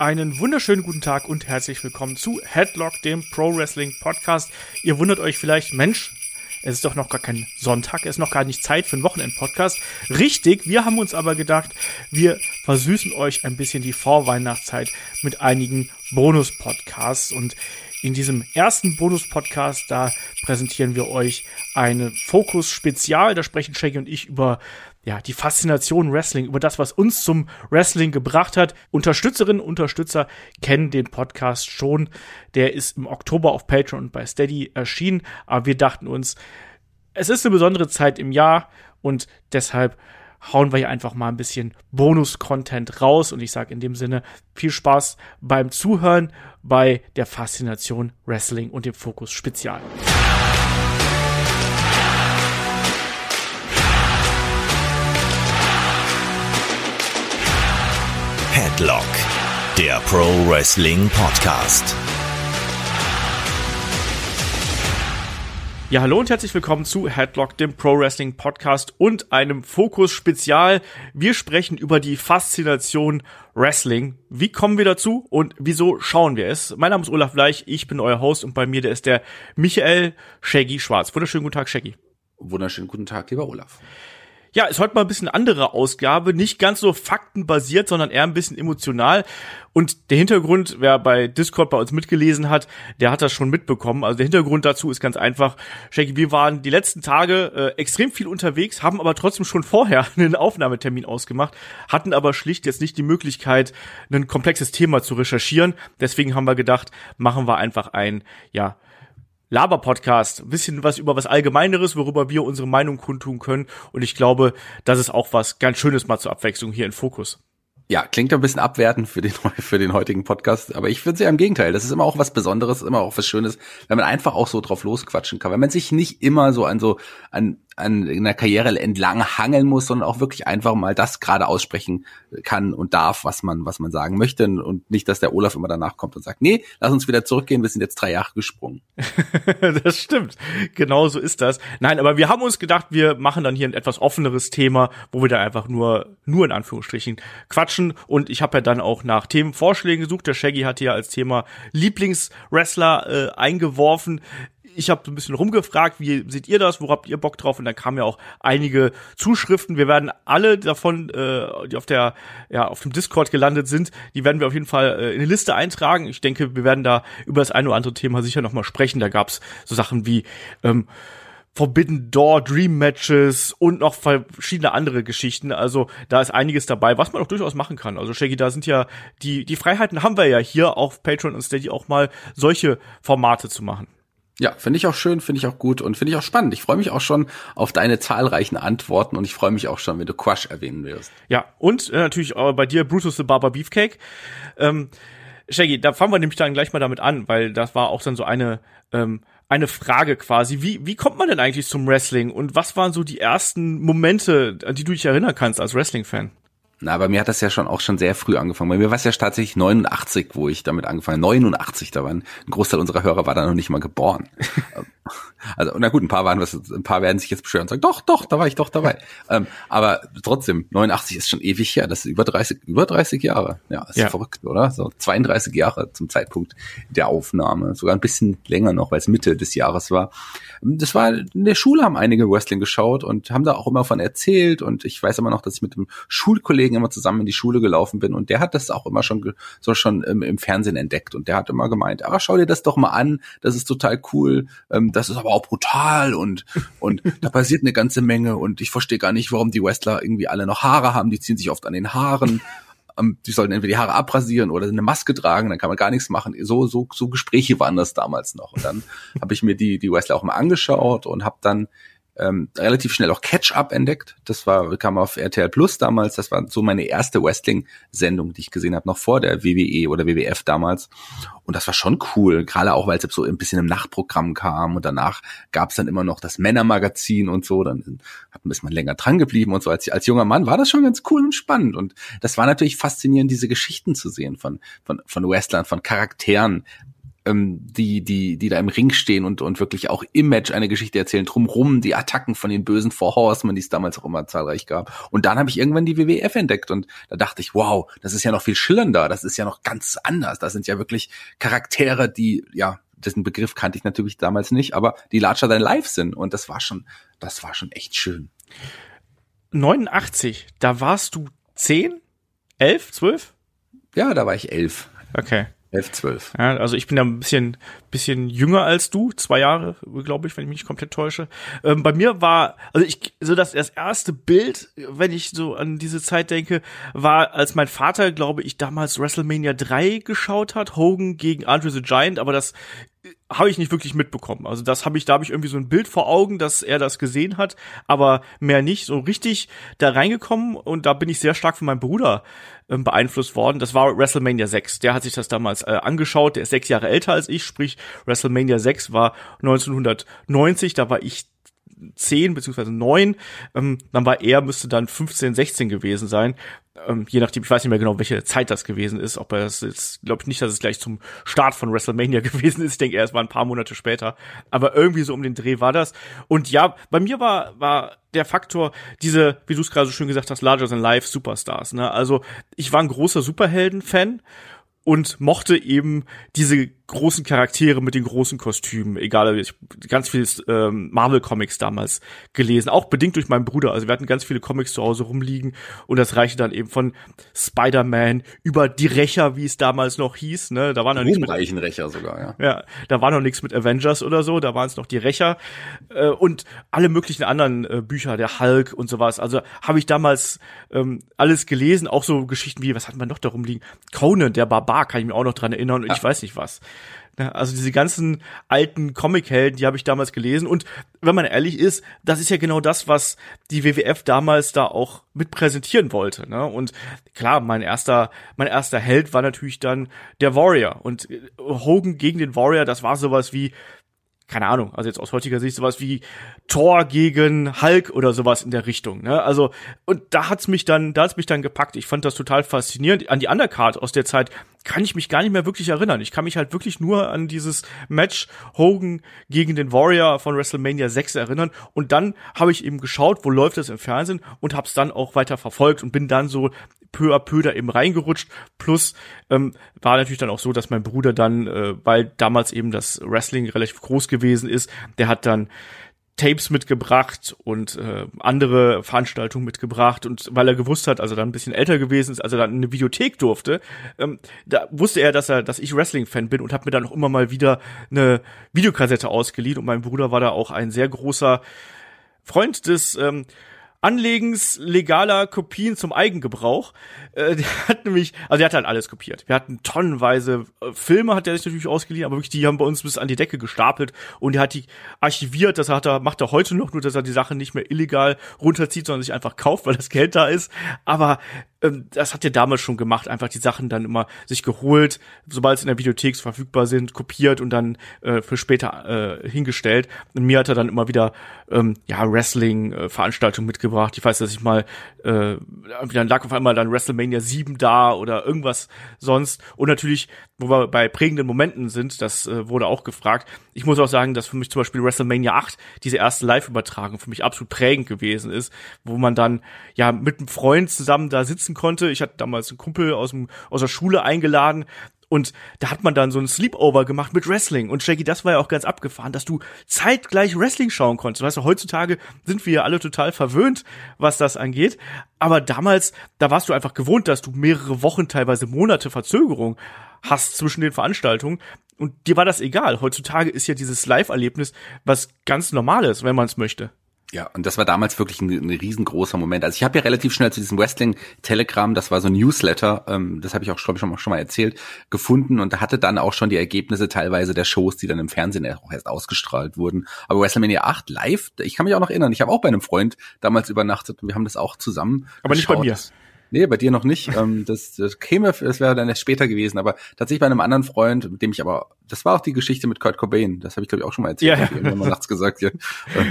Einen wunderschönen guten Tag und herzlich willkommen zu Headlock, dem Pro Wrestling Podcast. Ihr wundert euch vielleicht, Mensch, es ist doch noch gar kein Sonntag, es ist noch gar nicht Zeit für einen Wochenend-Podcast. Richtig, wir haben uns aber gedacht, wir versüßen euch ein bisschen die Vorweihnachtszeit mit einigen Bonus-Podcasts und in diesem ersten Bonus-Podcast, da präsentieren wir euch eine Fokus-Spezial. Da sprechen Shaggy und ich über ja, die Faszination Wrestling, über das, was uns zum Wrestling gebracht hat. Unterstützerinnen und Unterstützer kennen den Podcast schon. Der ist im Oktober auf Patreon und bei Steady erschienen. Aber wir dachten uns, es ist eine besondere Zeit im Jahr und deshalb hauen wir hier einfach mal ein bisschen Bonus-Content raus. Und ich sage in dem Sinne viel Spaß beim Zuhören bei der Faszination Wrestling und dem Fokus Spezial. Headlock, der Pro Wrestling Podcast. Ja, hallo und herzlich willkommen zu Headlock, dem Pro Wrestling Podcast und einem Fokus Spezial. Wir sprechen über die Faszination Wrestling. Wie kommen wir dazu und wieso schauen wir es? Mein Name ist Olaf Bleich, ich bin euer Host und bei mir der ist der Michael Shaggy Schwarz. Wunderschönen guten Tag, Shaggy. Wunderschönen guten Tag, lieber Olaf. Ja, ist heute mal ein bisschen andere Ausgabe, nicht ganz so faktenbasiert, sondern eher ein bisschen emotional. Und der Hintergrund, wer bei Discord bei uns mitgelesen hat, der hat das schon mitbekommen. Also der Hintergrund dazu ist ganz einfach. Shaggy, wir waren die letzten Tage äh, extrem viel unterwegs, haben aber trotzdem schon vorher einen Aufnahmetermin ausgemacht, hatten aber schlicht jetzt nicht die Möglichkeit, ein komplexes Thema zu recherchieren. Deswegen haben wir gedacht, machen wir einfach ein, ja, Laber-Podcast, bisschen was über was Allgemeineres, worüber wir unsere Meinung kundtun können. Und ich glaube, das ist auch was ganz Schönes mal zur Abwechslung hier in Fokus. Ja, klingt ein bisschen abwertend für den, für den heutigen Podcast, aber ich finde es ja im Gegenteil. Das ist immer auch was Besonderes, immer auch was Schönes, wenn man einfach auch so drauf losquatschen kann, wenn man sich nicht immer so an so, an, an einer Karriere entlang hangeln muss, sondern auch wirklich einfach mal das gerade aussprechen kann und darf, was man, was man sagen möchte und nicht, dass der Olaf immer danach kommt und sagt, nee, lass uns wieder zurückgehen, wir sind jetzt drei Jahre gesprungen. das stimmt. Genau so ist das. Nein, aber wir haben uns gedacht, wir machen dann hier ein etwas offeneres Thema, wo wir da einfach nur, nur in Anführungsstrichen quatschen und ich habe ja dann auch nach Themenvorschlägen gesucht. Der Shaggy hatte ja als Thema Lieblingswrestler äh, eingeworfen ich habe so ein bisschen rumgefragt, wie seht ihr das, wo habt ihr Bock drauf? Und dann kamen ja auch einige Zuschriften. Wir werden alle davon, äh, die auf der, ja, auf dem Discord gelandet sind, die werden wir auf jeden Fall äh, in eine Liste eintragen. Ich denke, wir werden da über das eine oder andere Thema sicher nochmal sprechen. Da gab's so Sachen wie ähm, Forbidden Door, Dream Matches und noch verschiedene andere Geschichten. Also da ist einiges dabei, was man auch durchaus machen kann. Also Shaggy, da sind ja die, die Freiheiten haben wir ja hier auf Patreon und Steady auch mal solche Formate zu machen. Ja, finde ich auch schön, finde ich auch gut und finde ich auch spannend. Ich freue mich auch schon auf deine zahlreichen Antworten und ich freue mich auch schon, wenn du Quash erwähnen wirst. Ja, und äh, natürlich auch bei dir Brutus the Barber Beefcake. Ähm, Shaggy, da fangen wir nämlich dann gleich mal damit an, weil das war auch dann so eine ähm, eine Frage quasi. Wie, wie kommt man denn eigentlich zum Wrestling und was waren so die ersten Momente, an die du dich erinnern kannst als Wrestling-Fan? Na, bei mir hat das ja schon auch schon sehr früh angefangen. Bei mir war es ja tatsächlich 89, wo ich damit angefangen habe. 89, da waren ein Großteil unserer Hörer war da noch nicht mal geboren. also, na gut, ein paar waren was, ein paar werden sich jetzt beschweren und sagen, doch, doch, da war ich doch dabei. ähm, aber trotzdem, 89 ist schon ewig her. Das ist über 30, über 30 Jahre. Ja, ist ja. verrückt, oder? So 32 Jahre zum Zeitpunkt der Aufnahme. Sogar ein bisschen länger noch, weil es Mitte des Jahres war. Das war, in der Schule haben einige Wrestling geschaut und haben da auch immer von erzählt und ich weiß immer noch, dass ich mit dem Schulkollegen Kollegen immer zusammen in die Schule gelaufen bin und der hat das auch immer schon so schon im, im Fernsehen entdeckt und der hat immer gemeint, ah, schau dir das doch mal an, das ist total cool, ähm, das ist aber auch brutal und und da passiert eine ganze Menge und ich verstehe gar nicht, warum die Wrestler irgendwie alle noch Haare haben, die ziehen sich oft an den Haaren ähm, die sollten entweder die Haare abrasieren oder eine Maske tragen, dann kann man gar nichts machen. So, so, so Gespräche waren das damals noch. Und dann habe ich mir die, die Wrestler auch mal angeschaut und habe dann ähm, relativ schnell auch Catch-Up entdeckt. Das war kam auf RTL Plus damals. Das war so meine erste Wrestling-Sendung, die ich gesehen habe, noch vor der WWE oder WWF damals. Und das war schon cool, gerade auch, weil es so ein bisschen im Nachtprogramm kam. Und danach gab es dann immer noch das Männermagazin und so. Dann hat ein bisschen länger dran geblieben und so. Als, als junger Mann war das schon ganz cool und spannend. Und das war natürlich faszinierend, diese Geschichten zu sehen von, von, von Wrestlern, von Charakteren, ähm, die, die, die da im Ring stehen und, und wirklich auch im Match eine Geschichte erzählen, drumrum die Attacken von den bösen Four Horsemen, die es damals auch immer zahlreich gab. Und dann habe ich irgendwann die WWF entdeckt und da dachte ich, wow, das ist ja noch viel schillernder, das ist ja noch ganz anders. Das sind ja wirklich Charaktere, die, ja, dessen Begriff kannte ich natürlich damals nicht, aber die larger than life sind. Und das war schon, das war schon echt schön. 89, da warst du 10, 11, 12? Ja, da war ich elf. Okay. 11, 12. Ja, also ich bin da ein bisschen, bisschen jünger als du, zwei Jahre, glaube ich, wenn ich mich nicht komplett täusche. Ähm, bei mir war, also ich, so das, das erste Bild, wenn ich so an diese Zeit denke, war, als mein Vater, glaube ich, damals WrestleMania 3 geschaut hat, Hogan gegen Andre the Giant, aber das habe ich nicht wirklich mitbekommen. Also das habe ich, da habe ich irgendwie so ein Bild vor Augen, dass er das gesehen hat, aber mehr nicht so richtig da reingekommen und da bin ich sehr stark von meinem Bruder ähm, beeinflusst worden. Das war WrestleMania 6. Der hat sich das damals äh, angeschaut. Der ist sechs Jahre älter als ich, sprich WrestleMania 6 war 1990. Da war ich 10 beziehungsweise 9, ähm, dann war er, müsste dann 15, 16 gewesen sein. Ähm, je nachdem, ich weiß nicht mehr genau, welche Zeit das gewesen ist. Ob er das jetzt, glaube ich nicht, dass es gleich zum Start von WrestleMania gewesen ist. Ich denke, er es war ein paar Monate später. Aber irgendwie so um den Dreh war das. Und ja, bei mir war, war der Faktor, diese, wie du es gerade so schön gesagt hast, larger than life Superstars. Ne? Also ich war ein großer Superhelden-Fan und mochte eben diese großen Charaktere mit den großen Kostümen, egal, ich ganz viel ähm, Marvel Comics damals gelesen, auch bedingt durch meinen Bruder. Also wir hatten ganz viele Comics zu Hause rumliegen und das reichte dann eben von Spider-Man über die Rächer, wie es damals noch hieß, ne, da waren noch nichts mit Rächer sogar, ja. Ja, da war noch nichts mit Avengers oder so, da waren es noch die Rächer äh, und alle möglichen anderen äh, Bücher, der Hulk und sowas. Also habe ich damals ähm, alles gelesen, auch so Geschichten wie, was hatten wir noch da rumliegen? Conan, der Barbar, kann ich mir auch noch dran erinnern und ja. ich weiß nicht was. Also diese ganzen alten Comic-Helden, die habe ich damals gelesen. Und wenn man ehrlich ist, das ist ja genau das, was die WWF damals da auch mit präsentieren wollte. Ne? Und klar, mein erster, mein erster Held war natürlich dann der Warrior. Und Hogan gegen den Warrior, das war sowas wie keine Ahnung, also jetzt aus heutiger Sicht sowas wie Thor gegen Hulk oder sowas in der Richtung. Ne? Also und da hat's mich dann, da hat's mich dann gepackt. Ich fand das total faszinierend. An die Undercard aus der Zeit kann ich mich gar nicht mehr wirklich erinnern. Ich kann mich halt wirklich nur an dieses Match Hogan gegen den Warrior von WrestleMania 6 erinnern. Und dann habe ich eben geschaut, wo läuft das im Fernsehen und hab's dann auch weiter verfolgt und bin dann so peu à peu da eben reingerutscht. Plus ähm, war natürlich dann auch so, dass mein Bruder dann, äh, weil damals eben das Wrestling relativ groß gewesen ist, der hat dann Tapes mitgebracht und äh, andere Veranstaltungen mitgebracht und weil er gewusst hat, also dann ein bisschen älter gewesen ist, also dann in eine Videothek durfte, ähm, da wusste er, dass er, dass ich Wrestling-Fan bin und hat mir dann auch immer mal wieder eine Videokassette ausgeliehen und mein Bruder war da auch ein sehr großer Freund des ähm, Anlegens legaler Kopien zum Eigengebrauch. Äh, der hat nämlich, also der hat halt alles kopiert. Wir hatten tonnenweise äh, Filme, hat er sich natürlich ausgeliehen, aber wirklich, die haben bei uns bis an die Decke gestapelt und er hat die archiviert. Das hat er, macht er heute noch, nur dass er die Sachen nicht mehr illegal runterzieht, sondern sich einfach kauft, weil das Geld da ist. Aber das hat er damals schon gemacht, einfach die Sachen dann immer sich geholt, sobald sie in der Videothek verfügbar sind, kopiert und dann äh, für später äh, hingestellt. Und mir hat er dann immer wieder ähm, ja Wrestling-Veranstaltungen mitgebracht. Ich weiß, dass ich mal äh, dann lag auf einmal dann WrestleMania 7 da oder irgendwas sonst. Und natürlich, wo wir bei prägenden Momenten sind, das äh, wurde auch gefragt. Ich muss auch sagen, dass für mich zum Beispiel WrestleMania 8, diese erste Live-Übertragung, für mich absolut prägend gewesen ist, wo man dann ja mit einem Freund zusammen da sitzt sitzen konnte. Ich hatte damals einen Kumpel aus, dem, aus der Schule eingeladen. Und da hat man dann so ein Sleepover gemacht mit Wrestling. Und Shaggy, das war ja auch ganz abgefahren, dass du zeitgleich Wrestling schauen konntest. Weißt du, heutzutage sind wir ja alle total verwöhnt, was das angeht. Aber damals, da warst du einfach gewohnt, dass du mehrere Wochen, teilweise Monate Verzögerung hast zwischen den Veranstaltungen. Und dir war das egal. Heutzutage ist ja dieses Live-Erlebnis was ganz Normales, wenn man es möchte. Ja, und das war damals wirklich ein, ein riesengroßer Moment. Also ich habe ja relativ schnell zu diesem Wrestling-Telegramm, das war so ein Newsletter, ähm, das habe ich auch, glaube ich, schon mal, schon mal erzählt, gefunden und hatte dann auch schon die Ergebnisse teilweise der Shows, die dann im Fernsehen auch erst ausgestrahlt wurden. Aber WrestleMania 8 live, ich kann mich auch noch erinnern, ich habe auch bei einem Freund damals übernachtet und wir haben das auch zusammen Aber geschaut. nicht bei mir. Nee, bei dir noch nicht. ähm, das, das käme, es wäre dann erst später gewesen, aber tatsächlich bei einem anderen Freund, mit dem ich aber das war auch die Geschichte mit Kurt Cobain. Das habe ich, glaube ich, auch schon mal erzählt. Ja, ja. Irgendwann nachts gesagt, ja,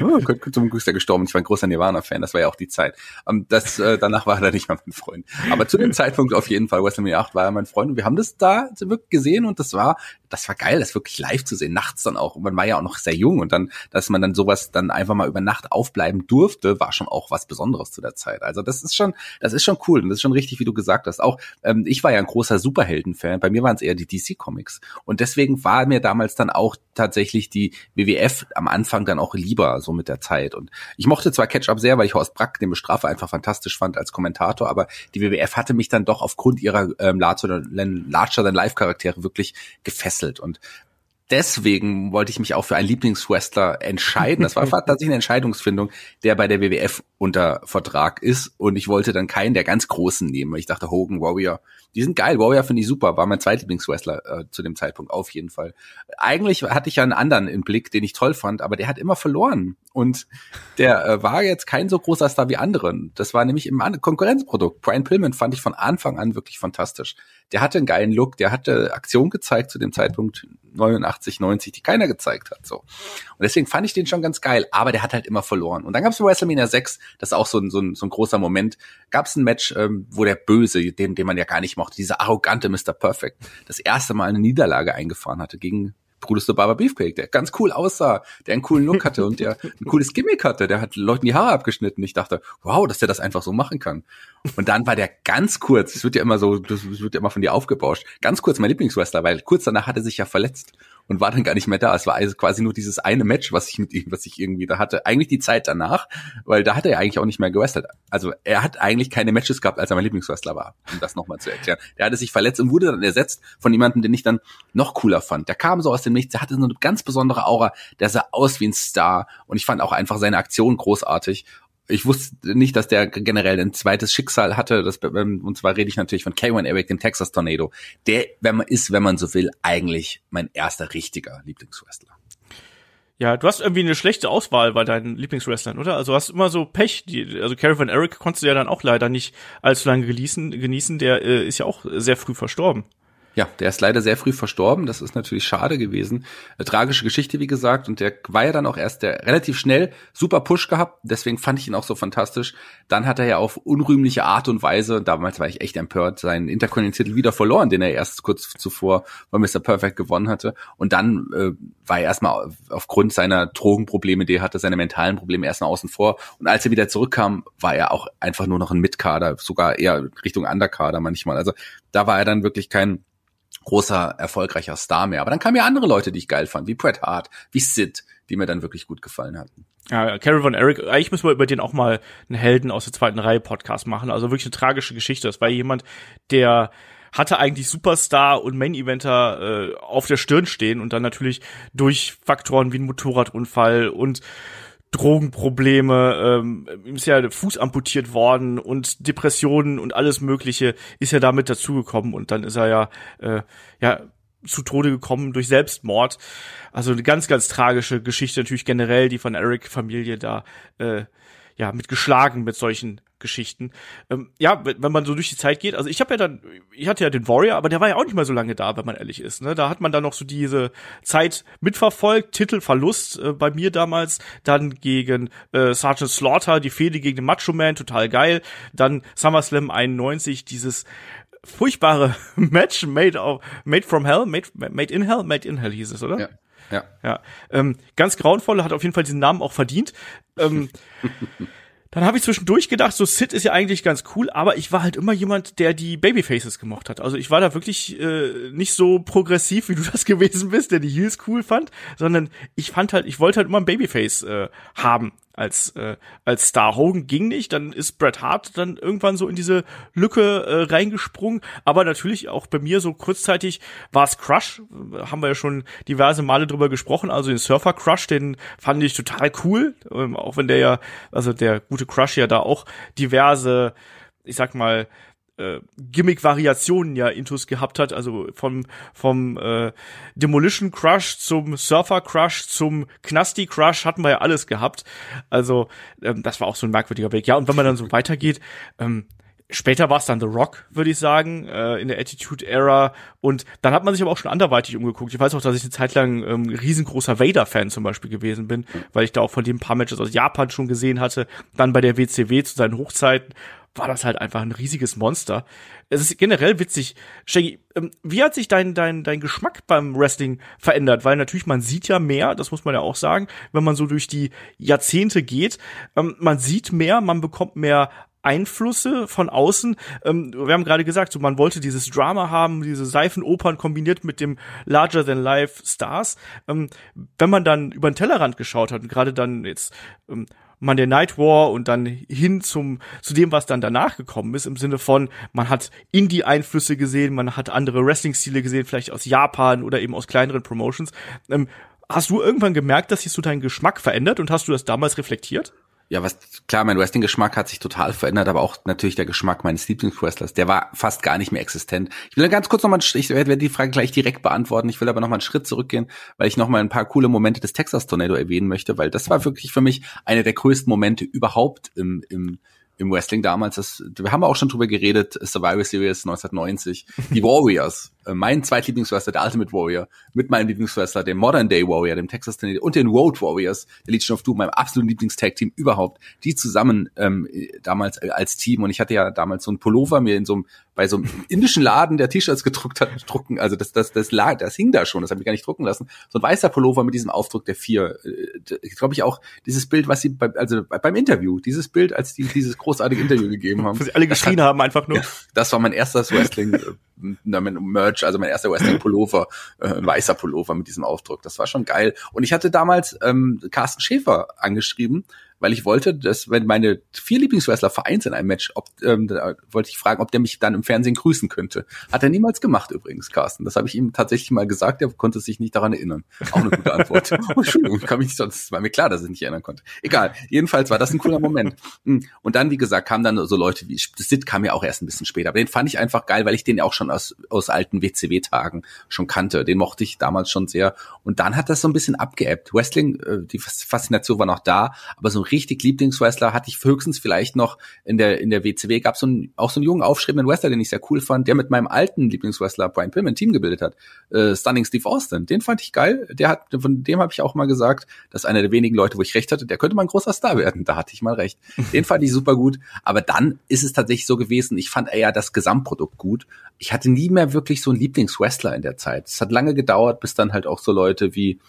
oh, Kurt, Kurt, zum Glück ist er gestorben. Ich war ein großer Nirvana-Fan. Das war ja auch die Zeit. Ähm, das, äh, danach war er nicht mehr mein Freund. Aber zu dem Zeitpunkt auf jeden Fall, WrestleMania 8 war er mein Freund. Und wir haben das da wirklich gesehen und das war, das war geil, das wirklich live zu sehen. Nachts dann auch. Und man war ja auch noch sehr jung und dann, dass man dann sowas dann einfach mal über Nacht aufbleiben durfte, war schon auch was Besonderes zu der Zeit. Also das ist schon, das ist schon cool und das ist schon richtig, wie du gesagt hast. Auch ähm, ich war ja ein großer Superhelden-Fan. Bei mir waren es eher die DC-Comics und deswegen war mir damals dann auch tatsächlich die WWF am Anfang dann auch lieber so mit der Zeit. Und ich mochte zwar Catch-up sehr, weil ich Horst Brack, den Bestrafer, einfach fantastisch fand als Kommentator, aber die WWF hatte mich dann doch aufgrund ihrer ähm, Larger-than-Life-Charaktere wirklich gefesselt. Und deswegen wollte ich mich auch für einen Lieblingswrestler entscheiden. Das war tatsächlich eine Entscheidungsfindung, der bei der WWF unter Vertrag ist. Und ich wollte dann keinen der ganz Großen nehmen. Ich dachte, Hogan, Warrior, die sind geil. Warrior finde ich super, war mein zweitlieblingswrestler äh, zu dem Zeitpunkt auf jeden Fall. Eigentlich hatte ich ja einen anderen im Blick, den ich toll fand, aber der hat immer verloren. Und der äh, war jetzt kein so großer Star wie anderen. Das war nämlich im Konkurrenzprodukt. Brian Pillman fand ich von Anfang an wirklich fantastisch. Der hatte einen geilen Look, der hatte Aktion gezeigt zu dem Zeitpunkt 89, 90, die keiner gezeigt hat. So. Und deswegen fand ich den schon ganz geil, aber der hat halt immer verloren. Und dann gab es WrestleMania 6, das ist auch so ein, so ein, so ein großer Moment, gab es ein Match, ähm, wo der Böse, den, den man ja gar nicht mochte, dieser arrogante Mr. Perfect, das erste Mal eine Niederlage eingefahren hatte gegen Brutus the Barber Beefcake, der ganz cool aussah, der einen coolen Look hatte und der ein cooles Gimmick hatte, der hat Leuten die Haare abgeschnitten. Ich dachte, wow, dass der das einfach so machen kann. Und dann war der ganz kurz, es wird ja immer so, das wird ja immer von dir aufgebauscht, ganz kurz mein Lieblingswrestler, weil kurz danach hat er sich ja verletzt und war dann gar nicht mehr da. Es war also quasi nur dieses eine Match, was ich mit ihm, was ich irgendwie da hatte. Eigentlich die Zeit danach, weil da hat er ja eigentlich auch nicht mehr gewrestelt. Also er hat eigentlich keine Matches gehabt, als er mein Lieblingswrestler war, um das nochmal zu erklären. Der hatte sich verletzt und wurde dann ersetzt von jemandem, den ich dann noch cooler fand. Der kam so aus dem Nichts, der hatte so eine ganz besondere Aura, der sah aus wie ein Star und ich fand auch einfach seine Aktion großartig ich wusste nicht, dass der generell ein zweites Schicksal hatte. Das, ähm, und zwar rede ich natürlich von K1 Eric, dem Texas Tornado. Der, wenn man ist, wenn man so will, eigentlich mein erster richtiger Lieblingswrestler. Ja, du hast irgendwie eine schlechte Auswahl bei deinen Lieblingswrestlern, oder? Also hast immer so Pech. Die, also Van Eric konntest du ja dann auch leider nicht allzu lange genießen. genießen. Der äh, ist ja auch sehr früh verstorben. Ja, der ist leider sehr früh verstorben. Das ist natürlich schade gewesen. Eine tragische Geschichte, wie gesagt. Und der war ja dann auch erst der relativ schnell super Push gehabt. Deswegen fand ich ihn auch so fantastisch. Dann hat er ja auf unrühmliche Art und Weise, damals war ich echt empört, seinen Intercontinental wieder verloren, den er erst kurz zuvor bei Mr. Perfect gewonnen hatte. Und dann äh, war er erstmal aufgrund seiner Drogenprobleme, die er hatte, seine mentalen Probleme erstmal außen vor. Und als er wieder zurückkam, war er auch einfach nur noch ein Mitkader, sogar eher Richtung Underkader manchmal. Also da war er dann wirklich kein großer, erfolgreicher Star mehr. Aber dann kamen ja andere Leute, die ich geil fand, wie Bret Hart, wie Sid, die mir dann wirklich gut gefallen hatten. Ja, Carrie von Eric, eigentlich müssen wir über den auch mal einen Helden aus der zweiten Reihe Podcast machen. Also wirklich eine tragische Geschichte. Das war jemand, der hatte eigentlich Superstar und Main Eventer äh, auf der Stirn stehen und dann natürlich durch Faktoren wie ein Motorradunfall und Drogenprobleme, ähm, ist ja Fuß amputiert worden und Depressionen und alles Mögliche ist ja damit dazugekommen und dann ist er ja, äh, ja zu Tode gekommen durch Selbstmord. Also eine ganz, ganz tragische Geschichte natürlich generell, die von Eric Familie da äh, ja mit geschlagen mit solchen Geschichten. Ähm, ja, wenn man so durch die Zeit geht, also ich habe ja dann, ich hatte ja den Warrior, aber der war ja auch nicht mal so lange da, wenn man ehrlich ist. Ne? Da hat man dann noch so diese Zeit mitverfolgt, Titelverlust äh, bei mir damals, dann gegen äh, Sergeant Slaughter, die Fehde gegen den Macho Man, total geil. Dann SummerSlam 91, dieses furchtbare Match made of, made from hell, made, made in hell, made in hell hieß es, oder? Ja. Ja. ja. Ähm, ganz grauenvoll, hat auf jeden Fall diesen Namen auch verdient. Ähm, Dann habe ich zwischendurch gedacht, so Sid ist ja eigentlich ganz cool, aber ich war halt immer jemand, der die Babyfaces gemocht hat. Also ich war da wirklich äh, nicht so progressiv, wie du das gewesen bist, der die Heels cool fand, sondern ich fand halt, ich wollte halt immer ein Babyface äh, haben als äh, als Star. Hogan ging nicht, dann ist Bret Hart dann irgendwann so in diese Lücke äh, reingesprungen, aber natürlich auch bei mir so kurzzeitig war es Crush, haben wir ja schon diverse Male drüber gesprochen, also den Surfer Crush, den fand ich total cool, ähm, auch wenn der ja also der gute Crush ja da auch diverse ich sag mal äh, Gimmick-Variationen ja Intus gehabt hat, also vom vom äh, Demolition Crush zum Surfer Crush zum Knasti Crush hatten wir ja alles gehabt. Also ähm, das war auch so ein merkwürdiger Weg. Ja, und wenn man dann so weitergeht, ähm, Später war es dann The Rock, würde ich sagen, äh, in der Attitude Era. Und dann hat man sich aber auch schon anderweitig umgeguckt. Ich weiß auch, dass ich eine Zeit lang ähm, riesengroßer Vader-Fan zum Beispiel gewesen bin, weil ich da auch von dem paar Matches aus Japan schon gesehen hatte. Dann bei der WCW zu seinen Hochzeiten war das halt einfach ein riesiges Monster. Es ist generell witzig. Shaggy, ähm, wie hat sich dein, dein, dein Geschmack beim Wrestling verändert? Weil natürlich, man sieht ja mehr, das muss man ja auch sagen, wenn man so durch die Jahrzehnte geht. Ähm, man sieht mehr, man bekommt mehr Einflüsse von außen. Ähm, wir haben gerade gesagt, so man wollte dieses Drama haben, diese Seifenopern kombiniert mit dem Larger than Life Stars. Wenn man dann über den Tellerrand geschaut hat und gerade dann jetzt Monday Night War und dann hin zum zu dem, was dann danach gekommen ist, im Sinne von man hat Indie-Einflüsse gesehen, man hat andere Wrestling-Stile gesehen, vielleicht aus Japan oder eben aus kleineren Promotions. Ähm, hast du irgendwann gemerkt, dass sich so dein Geschmack verändert und hast du das damals reflektiert? Ja, was klar, mein Wrestling-Geschmack hat sich total verändert, aber auch natürlich der Geschmack meines Lieblingswrestlers, der war fast gar nicht mehr existent. Ich will ganz kurz nochmal, ich werde die Frage gleich direkt beantworten. Ich will aber nochmal einen Schritt zurückgehen, weil ich nochmal ein paar coole Momente des Texas Tornado erwähnen möchte, weil das war wirklich für mich eine der größten Momente überhaupt im, im im Wrestling damals. Das, wir haben auch schon drüber geredet, Survivor Series 1990. Die Warriors, mein zweitlieblingswrestler, der Ultimate Warrior, mit meinem Lieblingswrestler, dem Modern Day Warrior, dem Texas Tornado und den Road Warriors, der Legion of Doom, meinem absoluten Lieblingstag-Team überhaupt, die zusammen ähm, damals äh, als Team. Und ich hatte ja damals so ein Pullover mir in so einem bei so einem indischen Laden, der T-Shirts gedruckt hat, drucken. Also das, das, das, lag, das hing da schon, das habe ich gar nicht drucken lassen. So ein weißer Pullover mit diesem Aufdruck der vier. Ich äh, glaube ich auch dieses Bild, was sie bei, also beim Interview, dieses Bild, als die dieses großartige Interview gegeben haben. Wo sie alle geschrien haben einfach nur. Das war mein erstes Wrestling äh, Merch, also mein erster Wrestling Pullover, äh, ein weißer Pullover mit diesem Aufdruck. Das war schon geil. Und ich hatte damals ähm, Carsten Schäfer angeschrieben weil ich wollte, dass wenn meine vier Lieblingswrestler vereint sind in einem Match, ob, ähm, da wollte ich fragen, ob der mich dann im Fernsehen grüßen könnte. Hat er niemals gemacht übrigens, Carsten. Das habe ich ihm tatsächlich mal gesagt, er konnte sich nicht daran erinnern. Auch eine gute Antwort. oh, Entschuldigung, kann mich nicht, sonst war mir klar, dass ich nicht erinnern konnte. Egal, jedenfalls war das ein cooler Moment. Hm. Und dann, wie gesagt, kamen dann so Leute wie Sid kam ja auch erst ein bisschen später, aber den fand ich einfach geil, weil ich den ja auch schon aus, aus alten WCW-Tagen schon kannte. Den mochte ich damals schon sehr. Und dann hat das so ein bisschen abgeebbt. Wrestling, äh, die Faszination war noch da, aber so richtig Lieblingswrestler hatte ich höchstens vielleicht noch in der, in der WCW gab es so auch so einen jungen, aufstrebenden Wrestler, den ich sehr cool fand, der mit meinem alten Lieblingswrestler Brian Pillman ein Team gebildet hat. Äh, Stunning Steve Austin. Den fand ich geil. Der hat, von dem habe ich auch mal gesagt, dass einer der wenigen Leute, wo ich recht hatte, der könnte mal ein großer Star werden. Da hatte ich mal recht. Den fand ich super gut. Aber dann ist es tatsächlich so gewesen, ich fand eher das Gesamtprodukt gut. Ich hatte nie mehr wirklich so einen Lieblingswrestler in der Zeit. Es hat lange gedauert, bis dann halt auch so Leute wie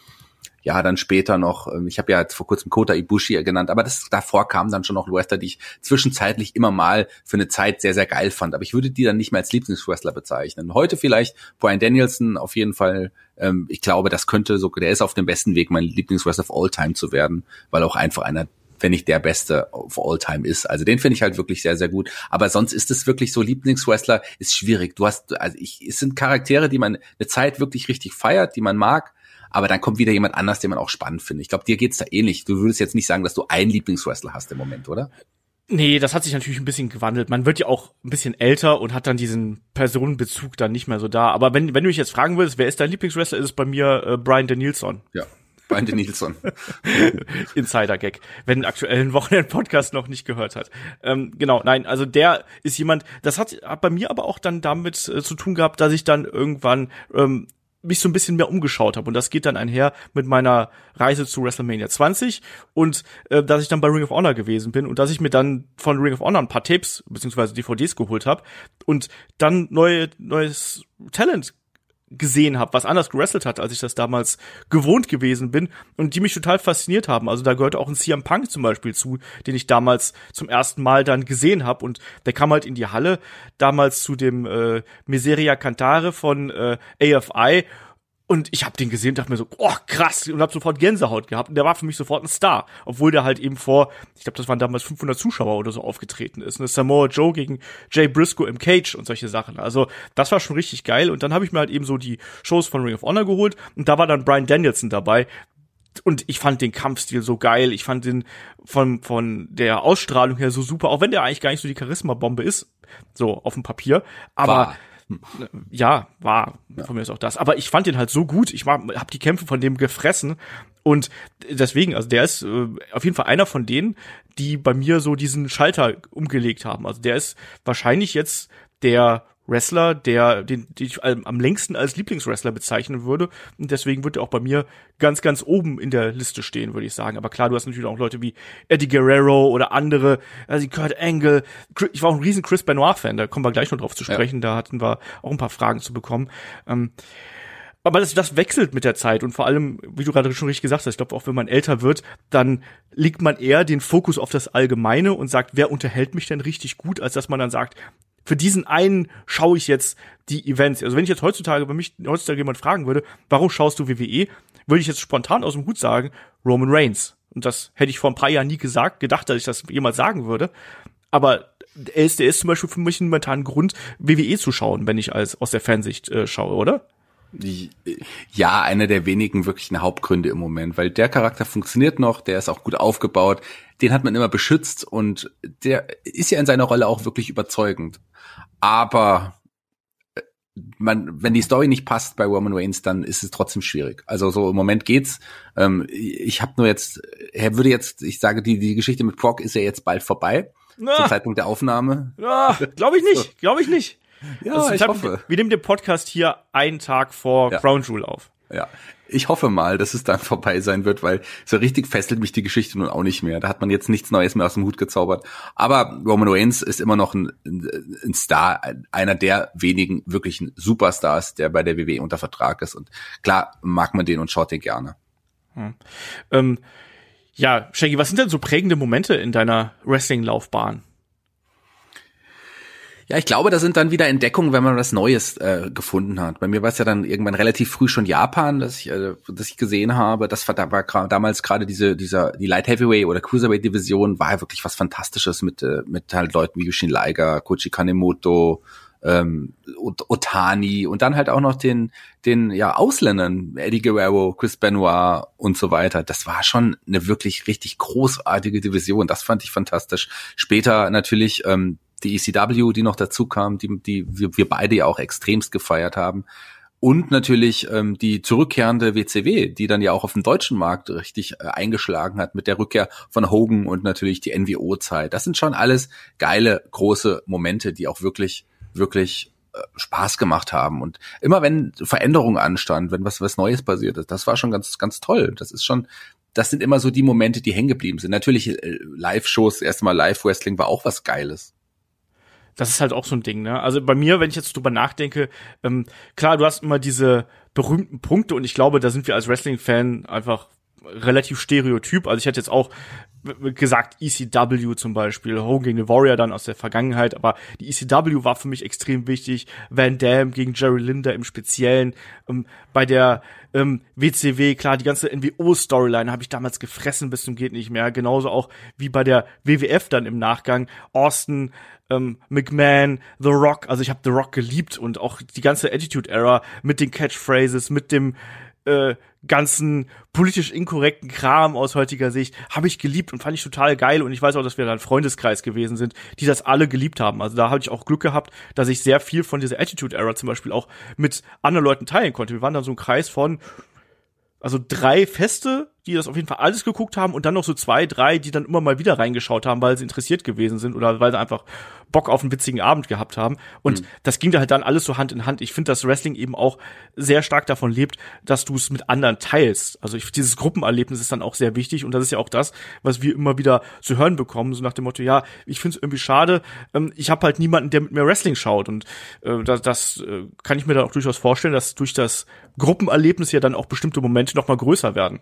ja, dann später noch, ähm, ich habe ja jetzt vor kurzem Kota Ibushi genannt, aber das davor kamen dann schon noch Wrestler, die ich zwischenzeitlich immer mal für eine Zeit sehr, sehr geil fand. Aber ich würde die dann nicht mehr als Lieblingswrestler bezeichnen. Heute vielleicht Brian Danielson auf jeden Fall. Ähm, ich glaube, das könnte so, der ist auf dem besten Weg, mein Lieblingswrestler of all time zu werden, weil auch einfach einer wenn nicht der beste of all time ist. Also den finde ich halt wirklich sehr, sehr gut. Aber sonst ist es wirklich so, Lieblingswrestler ist schwierig. Du hast, also ich, es sind Charaktere, die man eine Zeit wirklich richtig feiert, die man mag aber dann kommt wieder jemand anders, den man auch spannend findet. Ich glaube, dir geht's da ähnlich. Du würdest jetzt nicht sagen, dass du einen Lieblingswrestler hast im Moment, oder? Nee, das hat sich natürlich ein bisschen gewandelt. Man wird ja auch ein bisschen älter und hat dann diesen Personenbezug dann nicht mehr so da. Aber wenn, wenn du mich jetzt fragen würdest, wer ist dein Lieblingswrestler, ist es bei mir äh, Brian Danielson. Ja. Brian Danielson. Insider-Gag, wenn den aktuellen Wochenend-Podcast noch nicht gehört hat. Ähm, genau, nein, also der ist jemand, das hat, hat bei mir aber auch dann damit äh, zu tun gehabt, dass ich dann irgendwann ähm, mich so ein bisschen mehr umgeschaut habe. Und das geht dann einher mit meiner Reise zu WrestleMania 20 und äh, dass ich dann bei Ring of Honor gewesen bin und dass ich mir dann von Ring of Honor ein paar Tapes beziehungsweise DVDs geholt habe und dann neue, neues Talent gesehen habe, was anders gewrestelt hat, als ich das damals gewohnt gewesen bin und die mich total fasziniert haben. Also da gehört auch ein CM Punk zum Beispiel zu, den ich damals zum ersten Mal dann gesehen habe und der kam halt in die Halle damals zu dem äh, Miseria Cantare von äh, AFI und ich habe den gesehen und dachte mir so, oh krass, und habe sofort Gänsehaut gehabt. Und der war für mich sofort ein Star, obwohl der halt eben vor, ich glaube, das waren damals 500 Zuschauer oder so aufgetreten ist. Eine Samoa Joe gegen Jay Briscoe im Cage und solche Sachen. Also das war schon richtig geil. Und dann habe ich mir halt eben so die Shows von Ring of Honor geholt und da war dann Brian Danielson dabei. Und ich fand den Kampfstil so geil. Ich fand den von, von der Ausstrahlung her so super, auch wenn der eigentlich gar nicht so die Charisma-Bombe ist, so auf dem Papier. Aber war ja, war von mir ist auch das. Aber ich fand den halt so gut. Ich habe die Kämpfe von dem gefressen Und deswegen, also der ist äh, auf jeden Fall einer von denen, die bei mir so diesen Schalter umgelegt haben. Also der ist wahrscheinlich jetzt der Wrestler, der den, den ich am längsten als Lieblingswrestler bezeichnen würde. Und deswegen wird er auch bei mir ganz, ganz oben in der Liste stehen, würde ich sagen. Aber klar, du hast natürlich auch Leute wie Eddie Guerrero oder andere, also Kurt Angle. Ich war auch ein riesen Chris Benoit-Fan, da kommen wir gleich noch drauf zu sprechen. Ja. Da hatten wir auch ein paar Fragen zu bekommen. Ähm, aber das, das wechselt mit der Zeit und vor allem, wie du gerade schon richtig gesagt hast, ich glaube, auch wenn man älter wird, dann legt man eher den Fokus auf das Allgemeine und sagt, wer unterhält mich denn richtig gut, als dass man dann sagt, für diesen einen schaue ich jetzt die Events. Also wenn ich jetzt heutzutage, wenn mich heutzutage jemand fragen würde, warum schaust du WWE, würde ich jetzt spontan aus dem Hut sagen, Roman Reigns. Und das hätte ich vor ein paar Jahren nie gesagt, gedacht, dass ich das jemals sagen würde. Aber er ist, der ist zum Beispiel für mich ein Grund, WWE zu schauen, wenn ich als aus der Fansicht äh, schaue, oder? Ja, einer der wenigen wirklichen Hauptgründe im Moment, weil der Charakter funktioniert noch, der ist auch gut aufgebaut, den hat man immer beschützt und der ist ja in seiner Rolle auch wirklich überzeugend. Aber äh, man, wenn die Story nicht passt bei Roman Reigns, dann ist es trotzdem schwierig. Also so im Moment geht's. Ähm, ich habe nur jetzt, er würde jetzt, ich sage, die die Geschichte mit Brock ist ja jetzt bald vorbei. Na, zum Zeitpunkt der Aufnahme. Glaube ich nicht, glaube ich nicht. Ja, also ich hoffe. Wir nehmen den Podcast hier einen Tag vor ja. Crown Jewel auf. Ja, ich hoffe mal, dass es dann vorbei sein wird, weil so richtig fesselt mich die Geschichte nun auch nicht mehr. Da hat man jetzt nichts Neues mehr aus dem Hut gezaubert. Aber Roman Reigns ist immer noch ein, ein Star, einer der wenigen wirklichen Superstars, der bei der WWE unter Vertrag ist. Und klar mag man den und schaut den gerne. Hm. Ähm, ja, Shaggy, was sind denn so prägende Momente in deiner Wrestling-Laufbahn? Ja, ich glaube, da sind dann wieder Entdeckungen, wenn man was Neues äh, gefunden hat. Bei mir war es ja dann irgendwann relativ früh schon Japan, dass ich, äh, dass ich gesehen habe. Das war, da war damals gerade diese, dieser, die Light Heavyweight oder Cruiserweight Division war ja wirklich was Fantastisches mit, äh, mit halt Leuten wie Yushin Liger, Kochi Kanemoto, ähm, Otani und dann halt auch noch den, den ja Ausländern, Eddie Guerrero, Chris Benoit und so weiter. Das war schon eine wirklich richtig großartige Division. Das fand ich fantastisch. Später natürlich ähm, die ECW, die noch dazu kam, die, die wir, wir beide ja auch extremst gefeiert haben. Und natürlich ähm, die zurückkehrende WCW, die dann ja auch auf dem deutschen Markt richtig äh, eingeschlagen hat mit der Rückkehr von Hogan und natürlich die NWO-Zeit. Das sind schon alles geile, große Momente, die auch wirklich, wirklich äh, Spaß gemacht haben. Und immer wenn Veränderung anstand, wenn was, was Neues passiert ist, das war schon ganz, ganz toll. Das ist schon, das sind immer so die Momente, die hängen geblieben sind. Natürlich äh, Live-Shows, erstmal Live-Wrestling war auch was Geiles das ist halt auch so ein Ding, ne? Also bei mir, wenn ich jetzt drüber nachdenke, ähm, klar, du hast immer diese berühmten Punkte und ich glaube, da sind wir als Wrestling-Fan einfach relativ stereotyp. Also ich hätte jetzt auch gesagt ECW zum Beispiel, Hogan gegen the Warrior dann aus der Vergangenheit, aber die ECW war für mich extrem wichtig. Van Dam gegen Jerry Linder im Speziellen. Ähm, bei der ähm, WCW, klar, die ganze NWO-Storyline habe ich damals gefressen bis zum geht nicht mehr. Genauso auch wie bei der WWF dann im Nachgang. Austin ähm, McMahon, The Rock, also ich habe The Rock geliebt und auch die ganze Attitude Era mit den Catchphrases, mit dem äh, ganzen politisch inkorrekten Kram aus heutiger Sicht habe ich geliebt und fand ich total geil und ich weiß auch, dass wir da ein Freundeskreis gewesen sind, die das alle geliebt haben. Also da habe ich auch Glück gehabt, dass ich sehr viel von dieser Attitude Era zum Beispiel auch mit anderen Leuten teilen konnte. Wir waren dann so ein Kreis von also drei Feste, die das auf jeden Fall alles geguckt haben und dann noch so zwei, drei, die dann immer mal wieder reingeschaut haben, weil sie interessiert gewesen sind oder weil sie einfach Bock auf einen witzigen Abend gehabt haben. Und mhm. das ging da halt dann alles so Hand in Hand. Ich finde, dass Wrestling eben auch sehr stark davon lebt, dass du es mit anderen teilst. Also ich, dieses Gruppenerlebnis ist dann auch sehr wichtig und das ist ja auch das, was wir immer wieder zu hören bekommen, so nach dem Motto, ja, ich finde es irgendwie schade, ähm, ich habe halt niemanden, der mit mir Wrestling schaut und äh, das, das äh, kann ich mir dann auch durchaus vorstellen, dass durch das Gruppenerlebnis ja dann auch bestimmte Momente noch mal größer werden.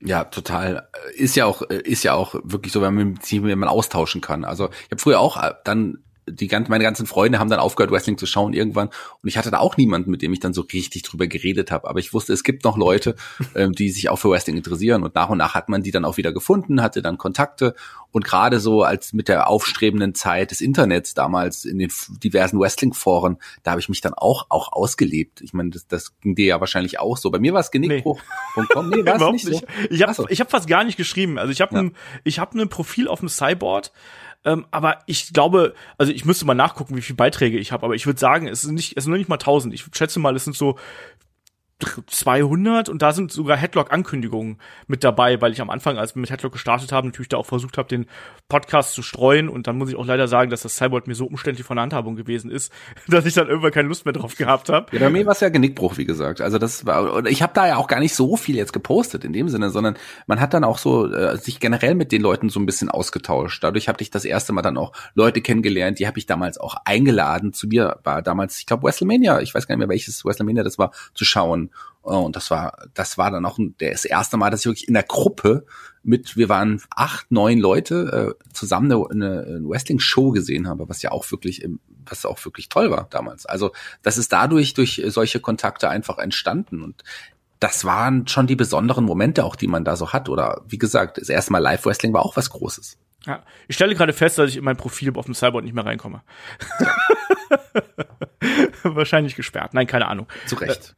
Ja, total. Ist ja auch, ist ja auch wirklich so, wenn man sich wenn man austauschen kann. Also ich habe früher auch äh, dann die ganzen, meine ganzen Freunde haben dann aufgehört, Wrestling zu schauen irgendwann. Und ich hatte da auch niemanden, mit dem ich dann so richtig drüber geredet habe. Aber ich wusste, es gibt noch Leute, ähm, die sich auch für Wrestling interessieren. Und nach und nach hat man die dann auch wieder gefunden, hatte dann Kontakte. Und gerade so als mit der aufstrebenden Zeit des Internets damals in den diversen Wrestling-Foren, da habe ich mich dann auch, auch ausgelebt. Ich meine, das, das ging dir ja wahrscheinlich auch so. Bei mir war es Genickbruch. Nee, nee war nicht so. Ich habe so. ich hab fast gar nicht geschrieben. Also ich habe ja. ein, ich hab ein Profil auf dem Cyborg ähm, aber ich glaube, also ich müsste mal nachgucken, wie viele Beiträge ich habe, aber ich würde sagen, es sind nicht, es sind nur nicht mal tausend. Ich schätze mal, es sind so 200 und da sind sogar Headlock-Ankündigungen mit dabei, weil ich am Anfang, als wir mit Headlock gestartet haben, natürlich da auch versucht habe, den Podcast zu streuen und dann muss ich auch leider sagen, dass das Cyborg mir so umständlich von der Handhabung gewesen ist, dass ich dann irgendwann keine Lust mehr drauf gehabt habe. Ja, bei mir war es ja Genickbruch, wie gesagt. Also das war, ich habe da ja auch gar nicht so viel jetzt gepostet in dem Sinne, sondern man hat dann auch so äh, sich generell mit den Leuten so ein bisschen ausgetauscht. Dadurch habe ich das erste Mal dann auch Leute kennengelernt, die habe ich damals auch eingeladen. Zu mir war damals, ich glaube, WrestleMania, ich weiß gar nicht mehr welches WrestleMania das war, zu schauen Oh, und das war, das war dann auch das erste Mal, dass ich wirklich in der Gruppe mit, wir waren acht, neun Leute äh, zusammen eine, eine Wrestling-Show gesehen habe, was ja auch wirklich, was auch wirklich toll war damals. Also das ist dadurch durch solche Kontakte einfach entstanden und das waren schon die besonderen Momente auch, die man da so hat. Oder wie gesagt, das erste Mal Live-Wrestling war auch was Großes. Ja, ich stelle gerade fest, dass ich in mein Profil auf dem Cyborg nicht mehr reinkomme. Wahrscheinlich gesperrt. Nein, keine Ahnung. Zu Recht.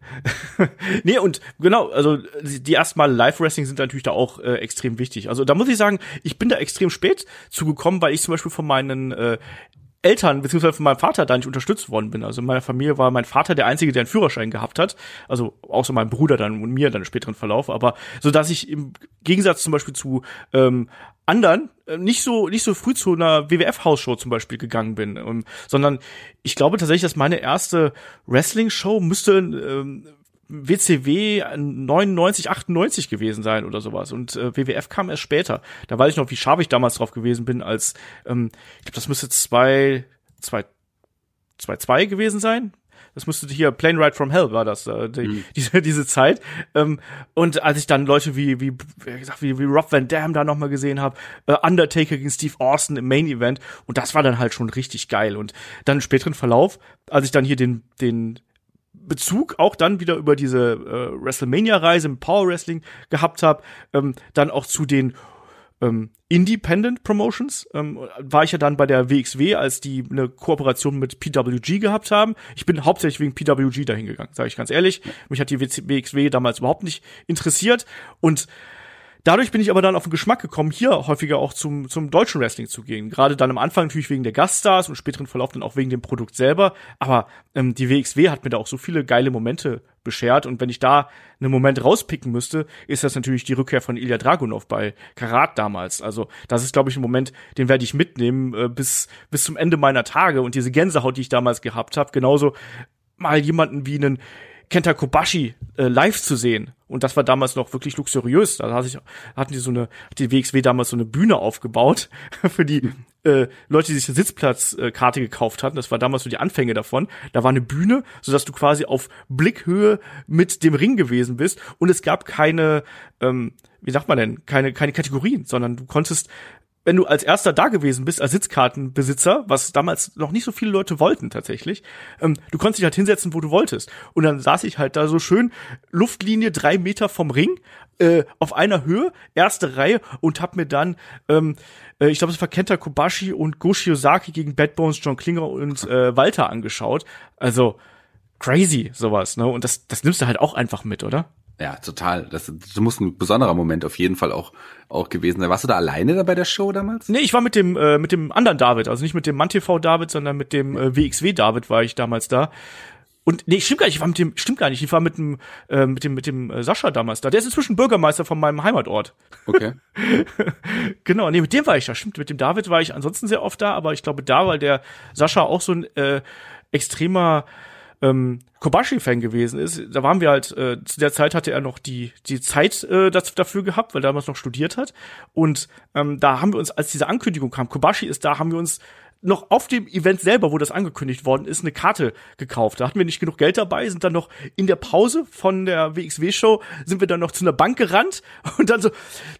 nee, und genau, also die erstmal Live-Wrestling sind natürlich da auch äh, extrem wichtig. Also da muss ich sagen, ich bin da extrem spät zugekommen, weil ich zum Beispiel von meinen äh, Eltern beziehungsweise von meinem Vater da nicht unterstützt worden bin. Also in meiner Familie war mein Vater der einzige, der einen Führerschein gehabt hat. Also außer meinem Bruder dann und mir dann im späteren Verlauf. Aber so dass ich im Gegensatz zum Beispiel zu ähm, anderen äh, nicht so nicht so früh zu einer WWF-Hausshow zum Beispiel gegangen bin, sondern ich glaube tatsächlich, dass meine erste Wrestling-Show müsste ähm, WCW 99, 98 gewesen sein oder sowas. Und äh, WWF kam erst später. Da weiß ich noch, wie scharf ich damals drauf gewesen bin, als ähm, ich glaube, das müsste zwei, zwei, zwei, zwei gewesen sein. Das müsste hier Plane Ride from Hell war das, äh, die, mhm. diese, diese Zeit. Ähm, und als ich dann Leute wie, wie, wie wie Rob Van Dam da nochmal gesehen habe, äh, Undertaker gegen Steve Austin im Main Event, und das war dann halt schon richtig geil. Und dann im späteren Verlauf, als ich dann hier den, den Bezug auch dann wieder über diese äh, WrestleMania-Reise im Power Wrestling gehabt habe, ähm, dann auch zu den ähm, Independent Promotions ähm, war ich ja dann bei der WXW, als die eine Kooperation mit PWG gehabt haben. Ich bin hauptsächlich wegen PWG dahin gegangen, sage ich ganz ehrlich. Mich hat die WXW damals überhaupt nicht interessiert und Dadurch bin ich aber dann auf den Geschmack gekommen, hier häufiger auch zum, zum deutschen Wrestling zu gehen. Gerade dann am Anfang natürlich wegen der Gaststars und späteren Verlauf dann auch wegen dem Produkt selber. Aber ähm, die WXW hat mir da auch so viele geile Momente beschert. Und wenn ich da einen Moment rauspicken müsste, ist das natürlich die Rückkehr von Ilya Dragunov bei Karat damals. Also das ist, glaube ich, ein Moment, den werde ich mitnehmen äh, bis, bis zum Ende meiner Tage. Und diese Gänsehaut, die ich damals gehabt habe, genauso mal jemanden wie einen Kenta Kobashi äh, live zu sehen. Und das war damals noch wirklich luxuriös. Da hatten die so eine, hat die WXW damals so eine Bühne aufgebaut für die äh, Leute, die sich eine Sitzplatzkarte äh, gekauft hatten. Das war damals so die Anfänge davon. Da war eine Bühne, sodass du quasi auf Blickhöhe mit dem Ring gewesen bist. Und es gab keine, ähm, wie sagt man denn, keine, keine Kategorien, sondern du konntest wenn du als erster da gewesen bist, als Sitzkartenbesitzer, was damals noch nicht so viele Leute wollten tatsächlich, ähm, du konntest dich halt hinsetzen, wo du wolltest. Und dann saß ich halt da so schön, Luftlinie drei Meter vom Ring, äh, auf einer Höhe, erste Reihe und hab mir dann, ähm, äh, ich glaube, es war Kenta Kobashi und Goshi Ozaki gegen Bad Bones, John Klinger und äh, Walter angeschaut. Also crazy sowas, ne? Und das, das nimmst du halt auch einfach mit, oder? Ja, total. Das, das muss ein besonderer Moment auf jeden Fall auch, auch gewesen sein. Warst du da alleine da bei der Show damals? Nee, ich war mit dem, äh, mit dem anderen David, also nicht mit dem MannTV David, sondern mit dem äh, WXW David war ich damals da. Und nee, stimmt gar nicht, ich war mit dem, stimmt gar nicht, ich war mit dem, äh, mit dem, mit dem äh, Sascha damals da. Der ist inzwischen Bürgermeister von meinem Heimatort. Okay. genau, nee, mit dem war ich da, stimmt. Mit dem David war ich ansonsten sehr oft da, aber ich glaube da, weil der Sascha auch so ein äh, extremer ähm, Kobashi-Fan gewesen ist, da waren wir halt, äh, zu der Zeit hatte er noch die, die Zeit äh, das, dafür gehabt, weil er damals noch studiert hat. Und ähm, da haben wir uns, als diese Ankündigung kam, Kobashi ist da, haben wir uns noch auf dem Event selber, wo das angekündigt worden ist, eine Karte gekauft. Da hatten wir nicht genug Geld dabei, sind dann noch in der Pause von der WXW-Show, sind wir dann noch zu einer Bank gerannt und dann so,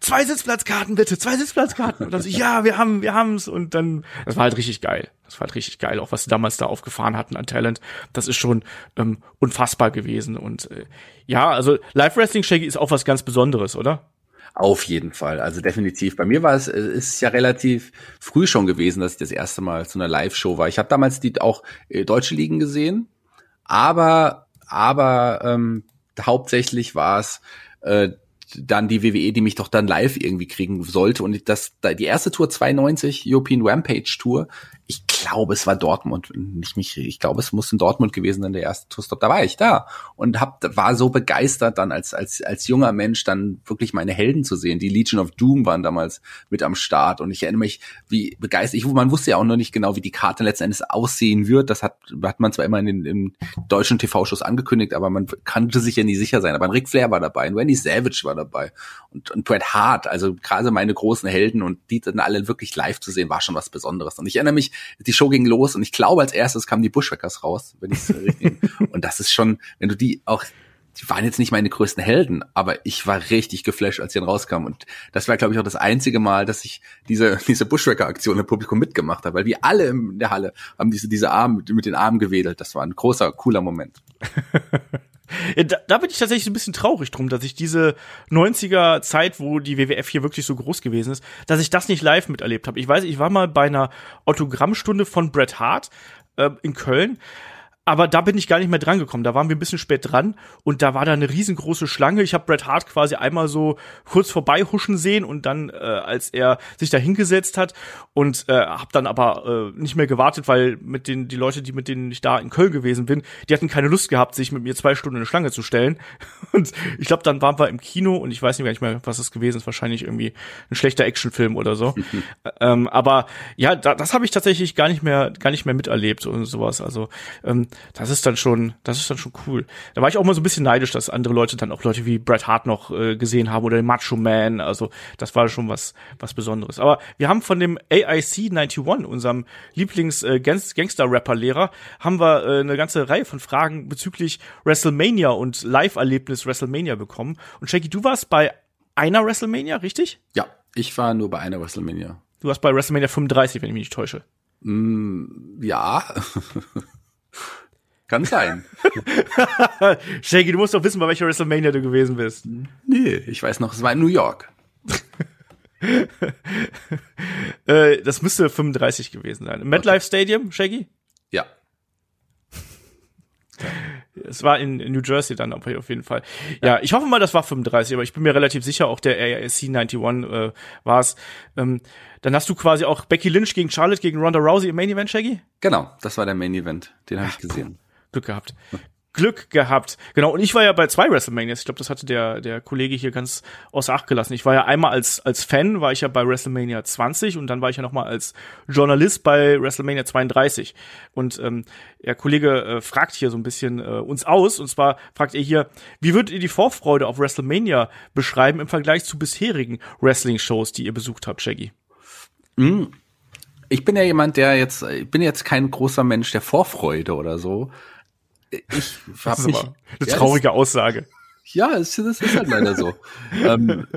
zwei Sitzplatzkarten bitte, zwei Sitzplatzkarten. Und dann so, ja, wir haben, wir haben's. Und dann, das war halt richtig geil. Das war halt richtig geil, auch was sie damals da aufgefahren hatten an Talent. Das ist schon ähm, unfassbar gewesen. Und äh, ja, also Live-Wrestling, Shaggy, ist auch was ganz Besonderes, oder? Auf jeden Fall, also definitiv. Bei mir war es, ist ja relativ früh schon gewesen, dass ich das erste Mal zu einer Live-Show war. Ich habe damals die auch äh, deutsche Ligen gesehen, aber aber ähm, hauptsächlich war es äh, dann die WWE, die mich doch dann live irgendwie kriegen sollte. Und das, die erste Tour 92, European Rampage Tour, ich glaube, es war Dortmund. Nicht mich, ich glaube, es muss in Dortmund gewesen sein, der erste Tourstop. Da war ich da und hab, war so begeistert dann als, als, als junger Mensch dann wirklich meine Helden zu sehen. Die Legion of Doom waren damals mit am Start und ich erinnere mich, wie begeistert, ich, man wusste ja auch noch nicht genau, wie die Karte letzten Endes aussehen wird. Das hat, hat man zwar immer in den, im deutschen TV-Shows angekündigt, aber man kannte sich ja nie sicher sein. Aber ein Ric Flair war dabei, ein Randy Savage war dabei und, und Bret Hart, also gerade meine großen Helden und die dann alle wirklich live zu sehen, war schon was Besonderes. Und ich erinnere mich, die Show ging los und ich glaube, als erstes kamen die Bushwackers raus, wenn ich es richtig. und das ist schon, wenn du die auch die waren jetzt nicht meine größten Helden, aber ich war richtig geflasht, als sie dann rauskamen. Und das war, glaube ich, auch das einzige Mal, dass ich diese, diese Bushwacker-Aktion im Publikum mitgemacht habe, weil wir alle in der Halle haben diese, diese Arme mit den Armen gewedelt. Das war ein großer, cooler Moment. Ja, da, da bin ich tatsächlich ein bisschen traurig drum, dass ich diese 90er Zeit, wo die WWF hier wirklich so groß gewesen ist, dass ich das nicht live miterlebt habe. Ich weiß, ich war mal bei einer Autogrammstunde von Bret Hart äh, in Köln aber da bin ich gar nicht mehr dran gekommen. Da waren wir ein bisschen spät dran und da war da eine riesengroße Schlange. Ich habe Bret Hart quasi einmal so kurz vorbei huschen sehen und dann, äh, als er sich da hingesetzt hat und äh, habe dann aber äh, nicht mehr gewartet, weil mit den die Leute, die mit denen ich da in Köln gewesen bin, die hatten keine Lust gehabt, sich mit mir zwei Stunden in eine Schlange zu stellen. Und ich glaube, dann waren wir im Kino und ich weiß nicht mehr, was das gewesen ist. Wahrscheinlich irgendwie ein schlechter Actionfilm oder so. ähm, aber ja, da, das habe ich tatsächlich gar nicht mehr gar nicht mehr miterlebt und sowas. Also ähm, das ist dann schon, das ist dann schon cool. Da war ich auch mal so ein bisschen neidisch, dass andere Leute dann auch Leute wie Bret Hart noch äh, gesehen haben oder den Macho Man. Also das war schon was, was Besonderes. Aber wir haben von dem AIC 91, unserem Lieblings-Gangster-Rapper-Lehrer, haben wir äh, eine ganze Reihe von Fragen bezüglich WrestleMania und Live-Erlebnis WrestleMania bekommen. Und Shaggy, du warst bei einer WrestleMania, richtig? Ja, ich war nur bei einer WrestleMania. Du warst bei WrestleMania 35, wenn ich mich nicht täusche. Mm, ja. Kann sein. Shaggy, du musst doch wissen, bei welcher WrestleMania du gewesen bist. Nee, ich weiß noch, es war in New York. äh, das müsste 35 gewesen sein. Im MetLife Stadium, Shaggy? Ja. Es war in, in New Jersey dann auf jeden Fall. Ja. ja, ich hoffe mal, das war 35, aber ich bin mir relativ sicher, auch der AIC 91 äh, war es. Ähm, dann hast du quasi auch Becky Lynch gegen Charlotte gegen Ronda Rousey im Main Event, Shaggy? Genau, das war der Main Event. Den habe ich gesehen. Glück gehabt. Glück gehabt. Genau, und ich war ja bei zwei WrestleManias. Ich glaube, das hatte der, der Kollege hier ganz außer Acht gelassen. Ich war ja einmal als, als Fan, war ich ja bei WrestleMania 20 und dann war ich ja nochmal als Journalist bei WrestleMania 32. Und ähm, der Kollege äh, fragt hier so ein bisschen äh, uns aus. Und zwar fragt er hier, wie würdet ihr die Vorfreude auf WrestleMania beschreiben im Vergleich zu bisherigen Wrestling-Shows, die ihr besucht habt, Shaggy? Mm. Ich bin ja jemand, der jetzt, ich bin jetzt kein großer Mensch der Vorfreude oder so ich habe mich. Eine ja, traurige das, Aussage. Ja, es, das ist halt leider so. ähm,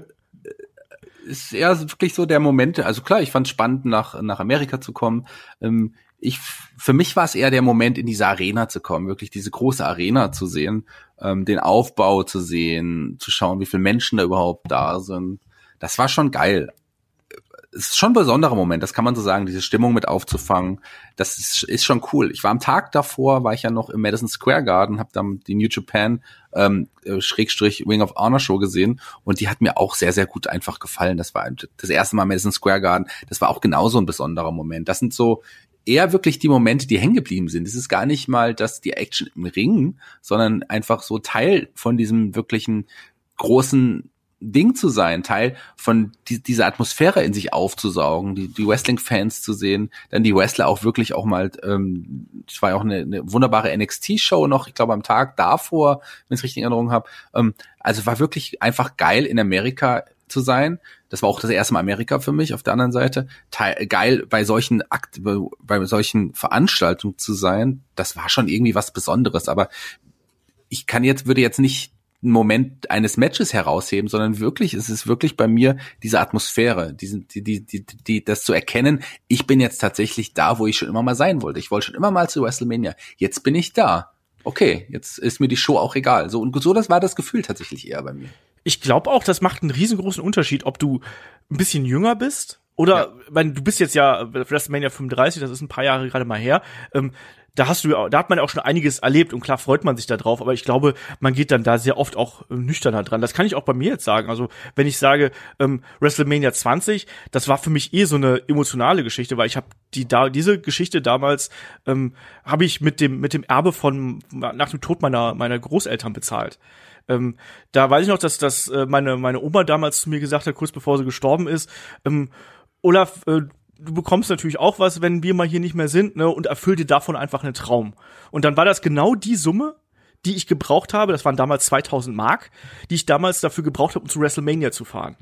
ist eher wirklich so der Moment, also klar, ich fand es spannend, nach, nach Amerika zu kommen. Ähm, ich, für mich war es eher der Moment, in diese Arena zu kommen, wirklich diese große Arena zu sehen, ähm, den Aufbau zu sehen, zu schauen, wie viele Menschen da überhaupt da sind. Das war schon geil es ist schon ein besonderer Moment, das kann man so sagen, diese Stimmung mit aufzufangen. Das ist, ist schon cool. Ich war am Tag davor, war ich ja noch im Madison Square Garden, habe dann die New Japan ähm, äh, Schrägstrich Wing of Honor Show gesehen und die hat mir auch sehr, sehr gut einfach gefallen. Das war das erste Mal Madison Square Garden. Das war auch genauso ein besonderer Moment. Das sind so eher wirklich die Momente, die hängen geblieben sind. Es ist gar nicht mal, dass die Action im Ring, sondern einfach so Teil von diesem wirklichen großen Ding zu sein, Teil von die, dieser Atmosphäre in sich aufzusaugen, die, die Wrestling-Fans zu sehen, dann die Wrestler auch wirklich auch mal, ähm, es war ja auch eine, eine wunderbare NXT-Show noch, ich glaube am Tag davor, wenn ich es richtig in Erinnerung habe. Ähm, also war wirklich einfach geil in Amerika zu sein. Das war auch das erste Mal Amerika für mich auf der anderen Seite. Teil, geil bei solchen Akt, bei solchen Veranstaltungen zu sein, das war schon irgendwie was Besonderes. Aber ich kann jetzt, würde jetzt nicht einen Moment eines Matches herausheben, sondern wirklich, es ist wirklich bei mir diese Atmosphäre, diesen, die, die, die, die, das zu erkennen, ich bin jetzt tatsächlich da, wo ich schon immer mal sein wollte. Ich wollte schon immer mal zu WrestleMania. Jetzt bin ich da. Okay, jetzt ist mir die Show auch egal. So, und so das war das Gefühl tatsächlich eher bei mir. Ich glaube auch, das macht einen riesengroßen Unterschied, ob du ein bisschen jünger bist Oder, ja. mein, du bist jetzt ja WrestleMania 35, das ist ein paar Jahre gerade mal her. Ähm, da hast du, da hat man auch schon einiges erlebt und klar freut man sich da drauf, aber ich glaube, man geht dann da sehr oft auch äh, nüchterner dran. Das kann ich auch bei mir jetzt sagen. Also, wenn ich sage, ähm, WrestleMania 20, das war für mich eh so eine emotionale Geschichte, weil ich habe die da diese Geschichte damals ähm, habe ich mit dem mit dem Erbe von nach dem Tod meiner meiner Großeltern bezahlt. Ähm, da weiß ich noch, dass, dass äh, meine, meine Oma damals zu mir gesagt hat, kurz bevor sie gestorben ist, ähm, Olaf, äh, du bekommst natürlich auch was, wenn wir mal hier nicht mehr sind, ne, und erfüll dir davon einfach einen Traum. Und dann war das genau die Summe, die ich gebraucht habe, das waren damals 2000 Mark, die ich damals dafür gebraucht habe, um zu WrestleMania zu fahren.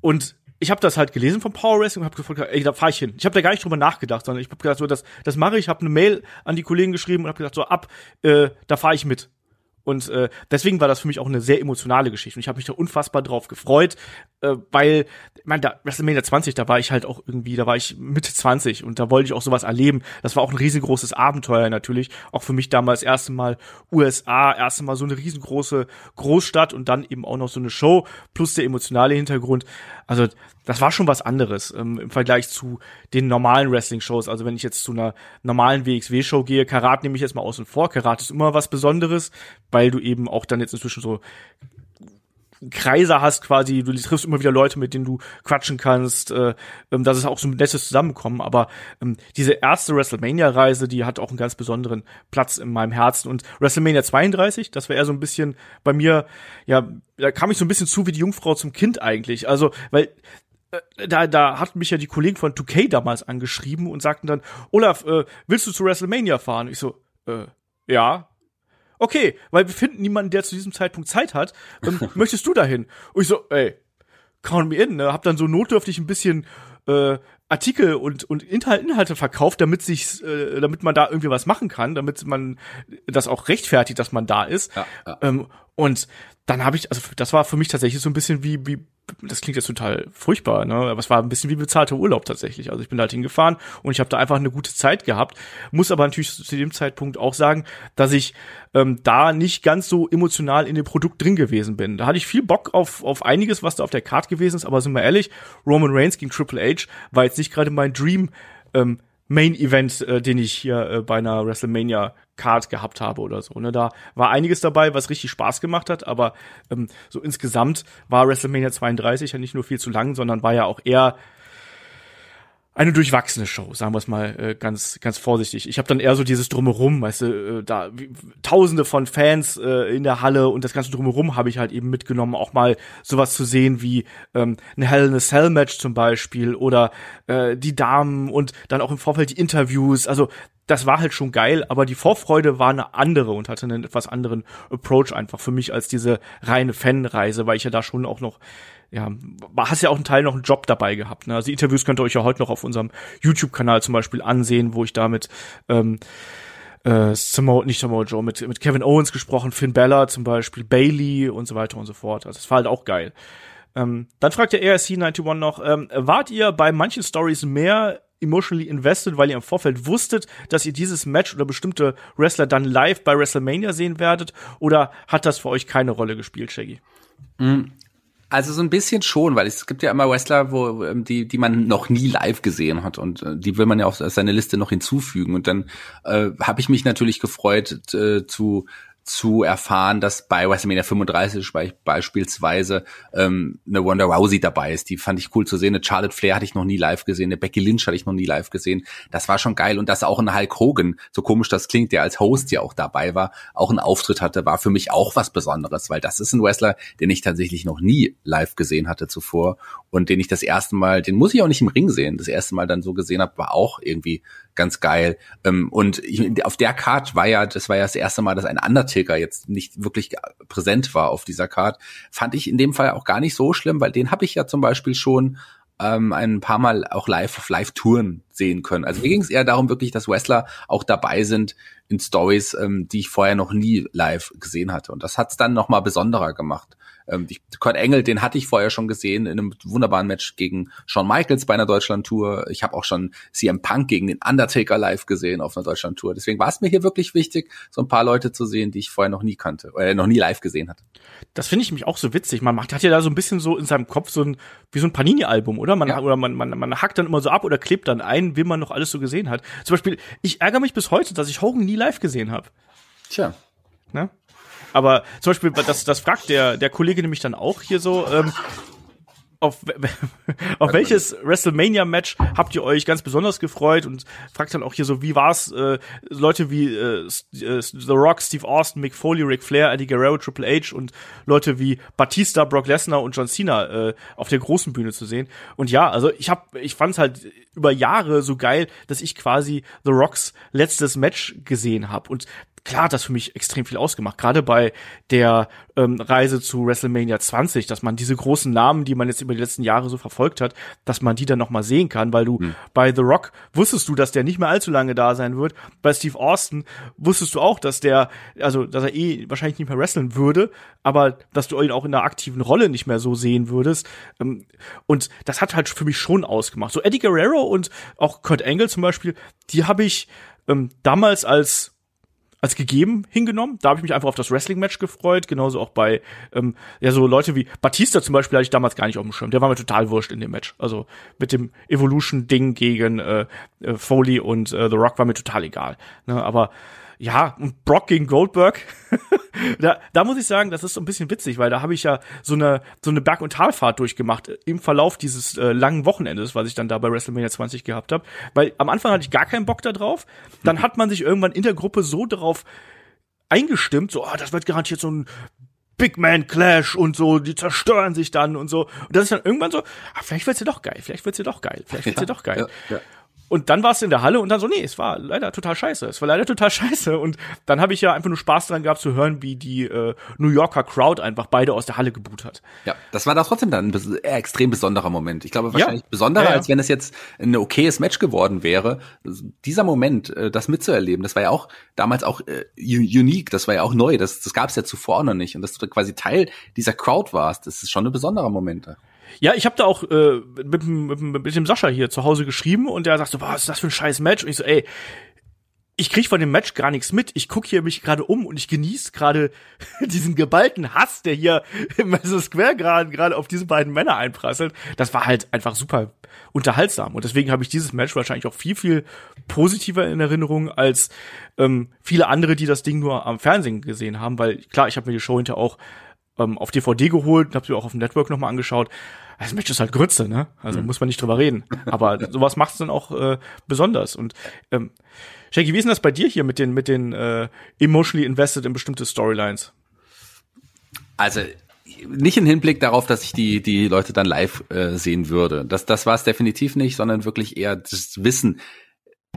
Und ich habe das halt gelesen vom Power Wrestling und habe gefragt, ey, da fahr ich hin. Ich habe da gar nicht drüber nachgedacht, sondern ich habe gedacht, so das das mache ich, habe eine Mail an die Kollegen geschrieben und habe gesagt, so ab, äh, da fahr ich mit. Und äh, deswegen war das für mich auch eine sehr emotionale Geschichte. Und ich habe mich da unfassbar drauf gefreut, äh, weil, ich meine, da WrestleMania 20, da war ich halt auch irgendwie, da war ich Mitte 20 und da wollte ich auch sowas erleben. Das war auch ein riesengroßes Abenteuer natürlich. Auch für mich damals erste Mal USA, erste Mal so eine riesengroße Großstadt und dann eben auch noch so eine Show plus der emotionale Hintergrund. Also das war schon was anderes ähm, im Vergleich zu den normalen Wrestling-Shows. Also wenn ich jetzt zu einer normalen WXW-Show gehe, Karat nehme ich jetzt mal außen vor. Karat ist immer was Besonderes, weil du eben auch dann jetzt inzwischen so Kreise hast quasi, du triffst immer wieder Leute, mit denen du quatschen kannst, äh, ähm, das ist auch so ein nettes Zusammenkommen, aber ähm, diese erste WrestleMania-Reise, die hat auch einen ganz besonderen Platz in meinem Herzen. Und WrestleMania 32, das war eher so ein bisschen bei mir, ja, da kam ich so ein bisschen zu wie die Jungfrau zum Kind eigentlich, also, weil äh, da, da hatten mich ja die Kollegen von 2K damals angeschrieben und sagten dann, Olaf, äh, willst du zu WrestleMania fahren? Ich so, äh, ja, okay, weil wir finden niemanden, der zu diesem Zeitpunkt Zeit hat. Ähm, möchtest du dahin? Und ich so, ey, count me in, ne? Hab dann so notdürftig ein bisschen äh, Artikel und und Inhal Inhalte verkauft, damit sich, äh, damit man da irgendwie was machen kann, damit man das auch rechtfertigt, dass man da ist. Ja, ja. Ähm, und dann habe ich, also das war für mich tatsächlich so ein bisschen wie wie das klingt jetzt total furchtbar, ne? Aber es war ein bisschen wie bezahlter Urlaub tatsächlich. Also ich bin halt hingefahren und ich habe da einfach eine gute Zeit gehabt. Muss aber natürlich zu dem Zeitpunkt auch sagen, dass ich ähm, da nicht ganz so emotional in dem Produkt drin gewesen bin. Da hatte ich viel Bock auf, auf einiges, was da auf der Card gewesen ist, aber sind wir ehrlich, Roman Reigns gegen Triple H war jetzt nicht gerade mein Dream ähm, Main Event, äh, den ich hier äh, bei einer WrestleMania Card gehabt habe oder so. Ne? Da war einiges dabei, was richtig Spaß gemacht hat, aber ähm, so insgesamt war WrestleMania 32 ja nicht nur viel zu lang, sondern war ja auch eher eine durchwachsene Show, sagen wir es mal äh, ganz ganz vorsichtig. Ich habe dann eher so dieses drumherum, weißt du, äh, da wie, Tausende von Fans äh, in der Halle und das ganze drumherum habe ich halt eben mitgenommen, auch mal sowas zu sehen wie ähm, ein Hell in a Cell Match zum Beispiel oder äh, die Damen und dann auch im Vorfeld die Interviews. Also das war halt schon geil, aber die Vorfreude war eine andere und hatte einen etwas anderen Approach einfach für mich als diese reine Fanreise, weil ich ja da schon auch noch ja, hast ja auch einen Teil noch einen Job dabei gehabt. Ne? Also die Interviews könnt ihr euch ja heute noch auf unserem YouTube-Kanal zum Beispiel ansehen, wo ich da mit ähm, äh, Samoa, nicht Samoa Joe, mit, mit Kevin Owens gesprochen, Finn Bella zum Beispiel, Bailey und so weiter und so fort. Also das war halt auch geil. Ähm, dann fragt der ERC91 noch, ähm, wart ihr bei manchen Stories mehr emotionally invested, weil ihr im Vorfeld wusstet, dass ihr dieses Match oder bestimmte Wrestler dann live bei WrestleMania sehen werdet? Oder hat das für euch keine Rolle gespielt, Shaggy? Also so ein bisschen schon, weil es gibt ja immer Wrestler, wo ähm, die die man noch nie live gesehen hat und äh, die will man ja auf seine Liste noch hinzufügen. Und dann äh, habe ich mich natürlich gefreut äh, zu zu erfahren, dass bei WrestleMania 35 beispielsweise ähm, eine Wanda Rousey dabei ist. Die fand ich cool zu sehen. Eine Charlotte Flair hatte ich noch nie live gesehen. Eine Becky Lynch hatte ich noch nie live gesehen. Das war schon geil. Und dass auch ein Hulk Hogan, so komisch das klingt, der als Host ja auch dabei war, auch einen Auftritt hatte, war für mich auch was Besonderes, weil das ist ein Wrestler, den ich tatsächlich noch nie live gesehen hatte zuvor und den ich das erste Mal, den muss ich auch nicht im Ring sehen, das erste Mal dann so gesehen habe, war auch irgendwie ganz geil. Ähm, und ich, auf der Card war ja, das war ja das erste Mal, dass ein Undertaker jetzt nicht wirklich präsent war auf dieser Card. Fand ich in dem Fall auch gar nicht so schlimm, weil den habe ich ja zum Beispiel schon ähm, ein paar Mal auch live auf Live-Touren sehen können. Also mir ging es eher darum, wirklich, dass Wrestler auch dabei sind in Stories, ähm, die ich vorher noch nie live gesehen hatte. Und das hat es dann nochmal besonderer gemacht. Ähm, die, Kurt Engel, den hatte ich vorher schon gesehen in einem wunderbaren Match gegen Shawn Michaels bei einer Deutschland-Tour. Ich habe auch schon CM Punk gegen den Undertaker live gesehen auf einer Deutschland-Tour. Deswegen war es mir hier wirklich wichtig, so ein paar Leute zu sehen, die ich vorher noch nie kannte, äh, noch nie live gesehen hatte. Das finde ich mich auch so witzig. Man macht, hat ja da so ein bisschen so in seinem Kopf so ein, wie so ein Panini-Album, oder? Man, ja. oder man, man, man hackt dann immer so ab oder klebt dann ein, wie man noch alles so gesehen hat. Zum Beispiel, ich ärgere mich bis heute, dass ich Hogan nie live gesehen habe. Tja. Ne? Aber zum Beispiel, das, das fragt der, der Kollege nämlich dann auch hier so, ähm, auf, auf welches WrestleMania-Match habt ihr euch ganz besonders gefreut und fragt dann auch hier so, wie war's, äh, Leute wie äh, äh, The Rock, Steve Austin, Mick Foley, Ric Flair, Eddie Guerrero, Triple H und Leute wie Batista, Brock Lesnar und John Cena äh, auf der großen Bühne zu sehen. Und ja, also ich hab, ich fand's halt über Jahre so geil, dass ich quasi The Rocks letztes Match gesehen habe und klar hat das für mich extrem viel ausgemacht. Gerade bei der ähm, Reise zu WrestleMania 20, dass man diese großen Namen, die man jetzt über die letzten Jahre so verfolgt hat, dass man die dann noch mal sehen kann, weil du hm. bei The Rock wusstest du, dass der nicht mehr allzu lange da sein wird. Bei Steve Austin wusstest du auch, dass der, also dass er eh wahrscheinlich nicht mehr wresteln würde, aber dass du ihn auch in einer aktiven Rolle nicht mehr so sehen würdest. Ähm, und das hat halt für mich schon ausgemacht. So Eddie Guerrero und auch Kurt Angle zum Beispiel, die habe ich ähm, damals als als gegeben hingenommen. Da habe ich mich einfach auf das Wrestling-Match gefreut. Genauso auch bei ähm, ja so Leute wie Batista zum Beispiel hatte ich damals gar nicht auf dem Schirm. Der war mir total wurscht in dem Match. Also mit dem Evolution-Ding gegen äh, äh, Foley und äh, The Rock war mir total egal. Ne, aber ja, und Brock gegen Goldberg, da, da muss ich sagen, das ist so ein bisschen witzig, weil da habe ich ja so eine, so eine Berg- und Talfahrt durchgemacht äh, im Verlauf dieses äh, langen Wochenendes, was ich dann da bei WrestleMania 20 gehabt habe. Weil am Anfang hatte ich gar keinen Bock da drauf. Dann hat man sich irgendwann in der Gruppe so darauf eingestimmt, so, ah, das wird garantiert so ein Big Man Clash und so, die zerstören sich dann und so. Und das ist dann irgendwann so, ah, vielleicht wird's ja doch geil, vielleicht wird's ja doch geil, vielleicht wird's ja, ja doch geil. Ja, ja. Und dann war es in der Halle und dann so, nee, es war leider total scheiße. Es war leider total scheiße. Und dann habe ich ja einfach nur Spaß dran gehabt zu hören, wie die äh, New Yorker Crowd einfach beide aus der Halle geboot hat. Ja, das war da trotzdem dann ein extrem besonderer Moment. Ich glaube wahrscheinlich ja. besonderer, ja, ja. als wenn es jetzt ein okayes Match geworden wäre. Dieser Moment, äh, das mitzuerleben, das war ja auch damals auch äh, unique, das war ja auch neu. Das, das gab es ja zuvor noch nicht. Und dass du quasi Teil dieser Crowd warst, das ist schon ein besonderer Moment. Ja, ich habe da auch äh, mit, mit, mit dem Sascha hier zu Hause geschrieben und der sagt so, was ist das für ein scheiß Match? Und ich so, ey, ich krieg von dem Match gar nichts mit. Ich guck hier mich gerade um und ich genieße gerade diesen geballten Hass, der hier im Madison Square gerade gerade auf diese beiden Männer einprasselt. Das war halt einfach super unterhaltsam und deswegen habe ich dieses Match wahrscheinlich auch viel viel positiver in Erinnerung als ähm, viele andere, die das Ding nur am Fernsehen gesehen haben, weil klar, ich habe mir die Show hinterher auch ähm, auf DVD geholt und habe sie auch auf dem Network nochmal angeschaut. Das Match ist halt Grütze, ne? Also mhm. muss man nicht drüber reden. Aber sowas macht es dann auch äh, besonders. Und ähm, Shaggy, wie ist denn das bei dir hier mit den, mit den äh, emotionally invested in bestimmte Storylines? Also nicht im Hinblick darauf, dass ich die die Leute dann live äh, sehen würde. Das das war es definitiv nicht, sondern wirklich eher das Wissen,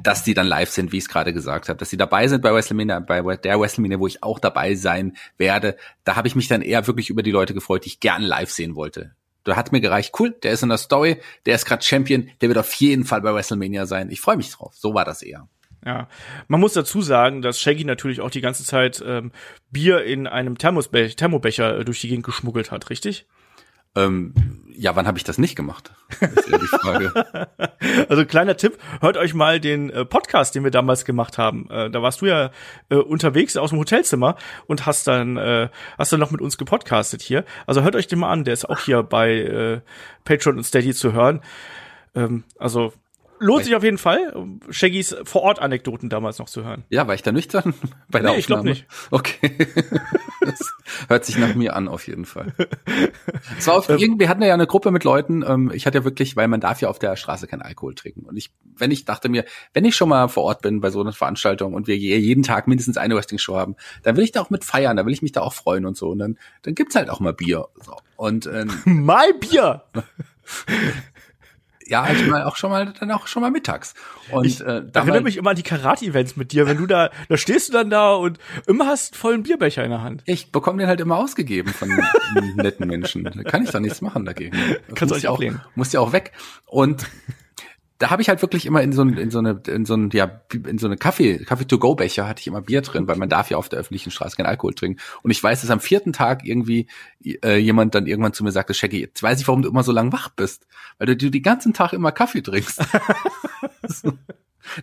dass die dann live sind, wie ich es gerade gesagt habe, dass sie dabei sind bei WrestleMania, bei der WrestleMania, wo ich auch dabei sein werde. Da habe ich mich dann eher wirklich über die Leute gefreut, die ich gerne live sehen wollte. Da hat mir gereicht, cool, der ist in der Story, der ist gerade Champion, der wird auf jeden Fall bei WrestleMania sein. Ich freue mich drauf. So war das eher. Ja, man muss dazu sagen, dass Shaggy natürlich auch die ganze Zeit ähm, Bier in einem Thermosbe Thermobecher äh, durch die Gegend geschmuggelt hat, richtig? Ähm, ja, wann habe ich das nicht gemacht? Das ja also kleiner Tipp, hört euch mal den äh, Podcast, den wir damals gemacht haben. Äh, da warst du ja äh, unterwegs aus dem Hotelzimmer und hast dann äh, hast dann noch mit uns gepodcastet hier. Also hört euch den mal an, der ist auch hier bei Patreon und Steady zu hören. Ähm, also lohnt sich auf jeden Fall, Shaggys Vor-Ort-Anekdoten damals noch zu hören. Ja, war ich da nüchtern bei der nee, Aufnahme? ich glaube nicht. Okay. das hört sich nach mir an, auf jeden Fall. Es war auf, irgendwie hatten wir ja eine Gruppe mit Leuten, ähm, ich hatte ja wirklich, weil man darf ja auf der Straße keinen Alkohol trinken. Und ich, wenn ich dachte mir, wenn ich schon mal vor Ort bin bei so einer Veranstaltung und wir jeden Tag mindestens eine Wrestling-Show haben, dann will ich da auch mit feiern, da will ich mich da auch freuen und so. Und dann, dann gibt's halt auch mal Bier. So. Und ähm, mal Bier! Ja, halt mal auch schon mal dann auch schon mal mittags. Und ich äh, da erinnere mich immer an die Karate-Events mit dir, wenn du da, da stehst du dann da und immer hast vollen Bierbecher in der Hand. Ich bekomme den halt immer ausgegeben von netten Menschen. Da kann ich doch nichts machen dagegen. Kannst du euch auch. Muss ja auch weg. Und da habe ich halt wirklich immer in so, in so eine, in so ein, ja, in so eine Kaffee, Kaffee-to-go-Becher hatte ich immer Bier drin, weil man darf ja auf der öffentlichen Straße keinen Alkohol trinken. Und ich weiß, dass am vierten Tag irgendwie äh, jemand dann irgendwann zu mir sagte, Shaggy, jetzt weiß ich, warum du immer so lang wach bist, weil du, du den ganzen Tag immer Kaffee trinkst. das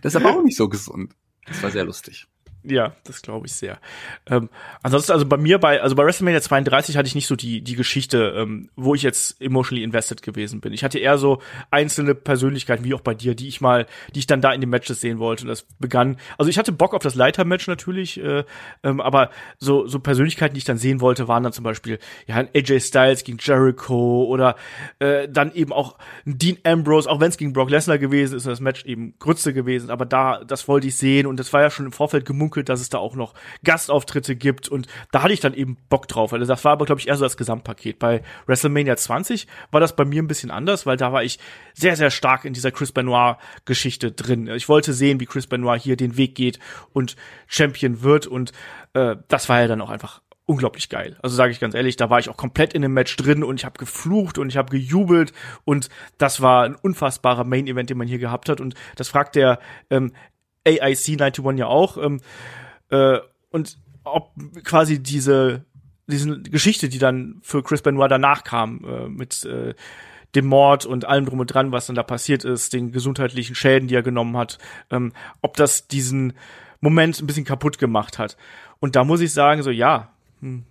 ist aber auch nicht so gesund. Das war sehr lustig. Ja, das glaube ich sehr. Ähm, ansonsten, also bei mir bei, also bei WrestleMania 32 hatte ich nicht so die, die Geschichte, ähm, wo ich jetzt emotionally invested gewesen bin. Ich hatte eher so einzelne Persönlichkeiten, wie auch bei dir, die ich mal, die ich dann da in den Matches sehen wollte. Und das begann, also ich hatte Bock auf das Leiter-Match natürlich, äh, ähm, aber so, so Persönlichkeiten, die ich dann sehen wollte, waren dann zum Beispiel, ja, AJ Styles gegen Jericho oder äh, dann eben auch Dean Ambrose, auch wenn es gegen Brock Lesnar gewesen ist, das Match eben Grütze gewesen, aber da, das wollte ich sehen und das war ja schon im Vorfeld gemunkelt gemunkelt, dass es da auch noch Gastauftritte gibt und da hatte ich dann eben Bock drauf. Also das war aber, glaube ich, eher so das Gesamtpaket. Bei WrestleMania 20 war das bei mir ein bisschen anders, weil da war ich sehr, sehr stark in dieser Chris Benoit-Geschichte drin. Ich wollte sehen, wie Chris Benoit hier den Weg geht und Champion wird und äh, das war ja dann auch einfach unglaublich geil. Also sage ich ganz ehrlich, da war ich auch komplett in dem Match drin und ich habe geflucht und ich habe gejubelt und das war ein unfassbarer Main Event, den man hier gehabt hat und das fragt der ähm, AIC 91 ja auch. Ähm, äh, und ob quasi diese, diese Geschichte, die dann für Chris Benoit danach kam, äh, mit äh, dem Mord und allem drum und dran, was dann da passiert ist, den gesundheitlichen Schäden, die er genommen hat, ähm, ob das diesen Moment ein bisschen kaputt gemacht hat. Und da muss ich sagen, so ja, hm,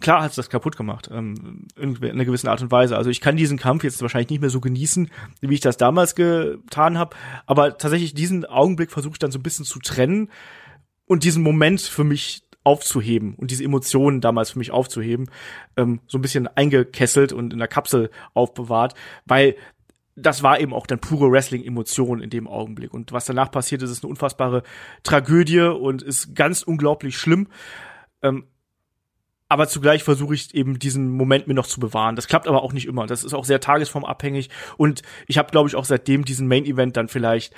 klar hat es das kaputt gemacht, ähm, in einer gewissen Art und Weise. Also ich kann diesen Kampf jetzt wahrscheinlich nicht mehr so genießen, wie ich das damals getan habe, aber tatsächlich diesen Augenblick versuche ich dann so ein bisschen zu trennen und diesen Moment für mich aufzuheben und diese Emotionen damals für mich aufzuheben, ähm, so ein bisschen eingekesselt und in der Kapsel aufbewahrt, weil das war eben auch dann pure Wrestling-Emotion in dem Augenblick. Und was danach passiert ist, ist eine unfassbare Tragödie und ist ganz unglaublich schlimm. Ähm, aber zugleich versuche ich eben diesen Moment mir noch zu bewahren. Das klappt aber auch nicht immer. Das ist auch sehr tagesformabhängig und ich habe glaube ich auch seitdem diesen Main Event dann vielleicht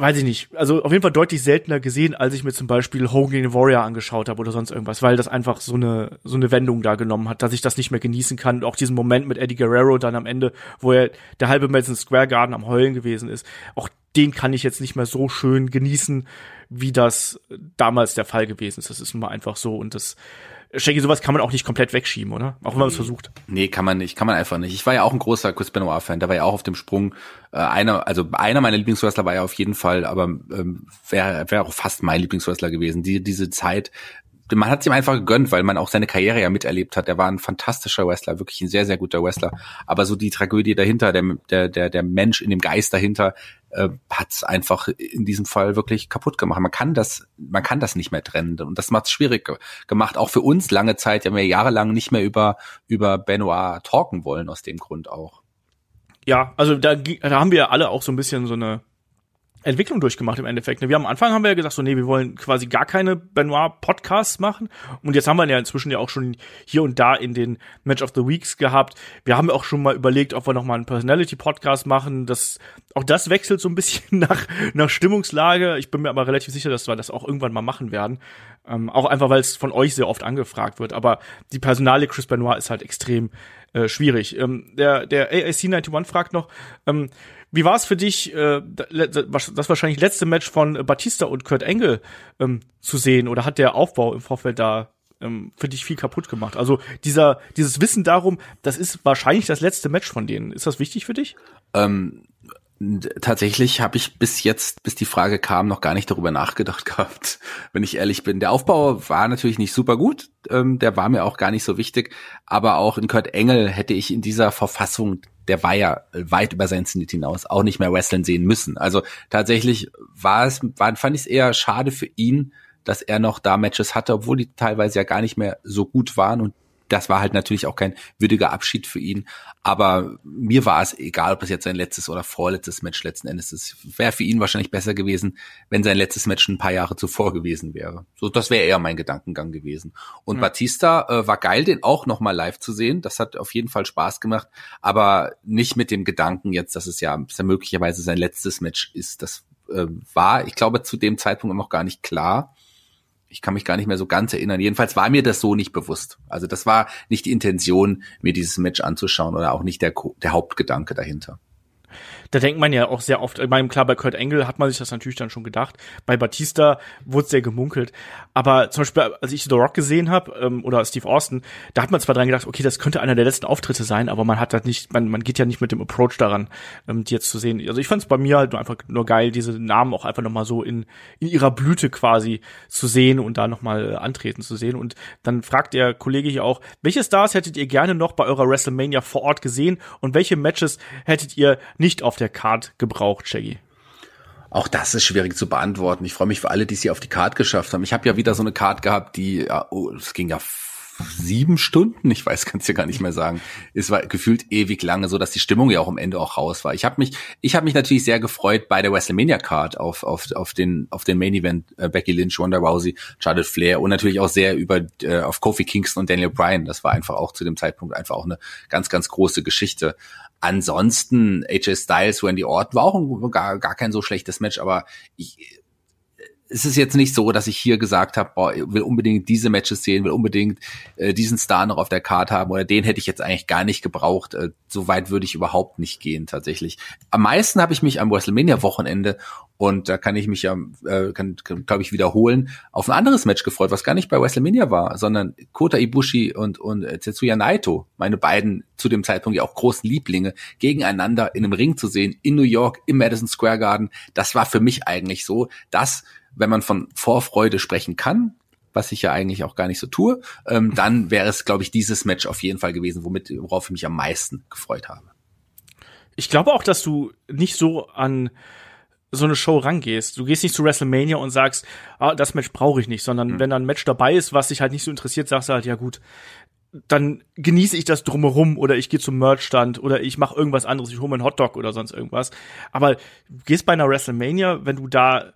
weiß ich nicht, also auf jeden Fall deutlich seltener gesehen, als ich mir zum Beispiel Hogan gegen Warrior angeschaut habe oder sonst irgendwas, weil das einfach so eine so eine Wendung da genommen hat, dass ich das nicht mehr genießen kann. Und auch diesen Moment mit Eddie Guerrero dann am Ende, wo er der halbe Madison Square Garden am Heulen gewesen ist, auch den kann ich jetzt nicht mehr so schön genießen, wie das damals der Fall gewesen ist. Das ist nun mal einfach so und das Shaggy, sowas kann man auch nicht komplett wegschieben, oder? Auch wenn man es versucht. Nee, kann man nicht, kann man einfach nicht. Ich war ja auch ein großer Chris Benoit-Fan, der war ja auch auf dem Sprung. Äh, einer, also einer meiner Lieblingswrestler war ja auf jeden Fall, aber ähm, wäre wär auch fast mein Lieblingswrestler gewesen. Die, diese Zeit, man hat es ihm einfach gegönnt, weil man auch seine Karriere ja miterlebt hat. Er war ein fantastischer Wrestler, wirklich ein sehr, sehr guter Wrestler. Aber so die Tragödie dahinter, der, der, der, der Mensch in dem Geist dahinter, äh, hat es einfach in diesem Fall wirklich kaputt gemacht. Man kann das, man kann das nicht mehr trennen. Und das macht es schwierig gemacht. Auch für uns lange Zeit, ja wir jahrelang nicht mehr über, über Benoit talken wollen, aus dem Grund auch. Ja, also da, da haben wir alle auch so ein bisschen so eine Entwicklung durchgemacht im Endeffekt. Ne? Wir am Anfang haben wir ja gesagt, so nee, wir wollen quasi gar keine Benoit-Podcasts machen. Und jetzt haben wir ja inzwischen ja auch schon hier und da in den Match of the Weeks gehabt. Wir haben auch schon mal überlegt, ob wir noch mal einen Personality-Podcast machen. Das, auch das wechselt so ein bisschen nach, nach Stimmungslage. Ich bin mir aber relativ sicher, dass wir das auch irgendwann mal machen werden. Ähm, auch einfach, weil es von euch sehr oft angefragt wird. Aber die Personale Chris Benoit ist halt extrem äh, schwierig. Ähm, der, der AAC91 fragt noch, ähm, wie war es für dich, äh, das wahrscheinlich letzte Match von Batista und Kurt Engel ähm, zu sehen? Oder hat der Aufbau im Vorfeld da ähm, für dich viel kaputt gemacht? Also dieser, dieses Wissen darum, das ist wahrscheinlich das letzte Match von denen. Ist das wichtig für dich? Ähm, tatsächlich habe ich bis jetzt, bis die Frage kam, noch gar nicht darüber nachgedacht gehabt, wenn ich ehrlich bin. Der Aufbau war natürlich nicht super gut, ähm, der war mir auch gar nicht so wichtig, aber auch in Kurt Engel hätte ich in dieser Verfassung der war ja weit über sein Zenit hinaus, auch nicht mehr wrestlen sehen müssen. Also tatsächlich war es, war, fand ich es eher schade für ihn, dass er noch da Matches hatte, obwohl die teilweise ja gar nicht mehr so gut waren und das war halt natürlich auch kein würdiger Abschied für ihn. Aber mir war es egal, ob es jetzt sein letztes oder vorletztes Match letzten Endes ist. Wäre für ihn wahrscheinlich besser gewesen, wenn sein letztes Match ein paar Jahre zuvor gewesen wäre. So, das wäre eher mein Gedankengang gewesen. Und mhm. Batista äh, war geil, den auch nochmal live zu sehen. Das hat auf jeden Fall Spaß gemacht, aber nicht mit dem Gedanken jetzt, dass es ja, dass er möglicherweise sein letztes Match ist. Das äh, war, ich glaube, zu dem Zeitpunkt noch gar nicht klar ich kann mich gar nicht mehr so ganz erinnern. Jedenfalls war mir das so nicht bewusst. Also das war nicht die Intention, mir dieses Match anzuschauen oder auch nicht der, der Hauptgedanke dahinter. Da denkt man ja auch sehr oft, ich meine, klar, bei Kurt Angle hat man sich das natürlich dann schon gedacht. Bei Batista wurde es sehr gemunkelt. Aber zum Beispiel, als ich The Rock gesehen habe, ähm, oder Steve Austin, da hat man zwar dran gedacht, okay, das könnte einer der letzten Auftritte sein, aber man hat halt nicht, man, man geht ja nicht mit dem Approach daran, ähm, die jetzt zu sehen. Also ich fand es bei mir halt nur einfach nur geil, diese Namen auch einfach nochmal so in, in ihrer Blüte quasi zu sehen und da nochmal antreten zu sehen. Und dann fragt der Kollege hier auch, welche Stars hättet ihr gerne noch bei eurer WrestleMania vor Ort gesehen und welche Matches hättet ihr nicht auf der Card gebraucht, Shaggy? Auch das ist schwierig zu beantworten. Ich freue mich für alle, die sie auf die Card geschafft haben. Ich habe ja wieder so eine Card gehabt, die, oh, es ging ja sieben Stunden, ich weiß, kann's ja gar nicht mehr sagen. Es war gefühlt ewig lange, so dass die Stimmung ja auch am Ende auch raus war. Ich habe mich, ich habe mich natürlich sehr gefreut bei der WrestleMania Card auf auf auf den auf den Main Event äh, Becky Lynch, Ronda Rousey, Charlotte Flair und natürlich auch sehr über äh, auf Kofi Kingston und Daniel Bryan. Das war einfach auch zu dem Zeitpunkt einfach auch eine ganz ganz große Geschichte. Ansonsten AJ Styles, Randy Orton war auch ein, gar, gar kein so schlechtes Match, aber ich, es ist jetzt nicht so, dass ich hier gesagt habe, boah, ich will unbedingt diese Matches sehen, will unbedingt äh, diesen Star noch auf der Karte haben oder den hätte ich jetzt eigentlich gar nicht gebraucht. Äh, so weit würde ich überhaupt nicht gehen tatsächlich. Am meisten habe ich mich am WrestleMania Wochenende und da kann ich mich ja, äh, kann, kann glaube ich wiederholen, auf ein anderes Match gefreut, was gar nicht bei WrestleMania war, sondern Kota Ibushi und und äh, Tetsuya Naito, meine beiden zu dem Zeitpunkt ja auch großen Lieblinge, gegeneinander in einem Ring zu sehen in New York im Madison Square Garden. Das war für mich eigentlich so, dass wenn man von Vorfreude sprechen kann, was ich ja eigentlich auch gar nicht so tue, ähm, dann wäre es, glaube ich, dieses Match auf jeden Fall gewesen, womit, worauf ich mich am meisten gefreut habe. Ich glaube auch, dass du nicht so an so eine Show rangehst. Du gehst nicht zu WrestleMania und sagst, ah, das Match brauche ich nicht, sondern mhm. wenn da ein Match dabei ist, was dich halt nicht so interessiert, sagst du halt, ja gut, dann genieße ich das drumherum oder ich gehe zum Merchstand oder ich mache irgendwas anderes, ich hole mir einen Hotdog oder sonst irgendwas. Aber du gehst bei einer WrestleMania, wenn du da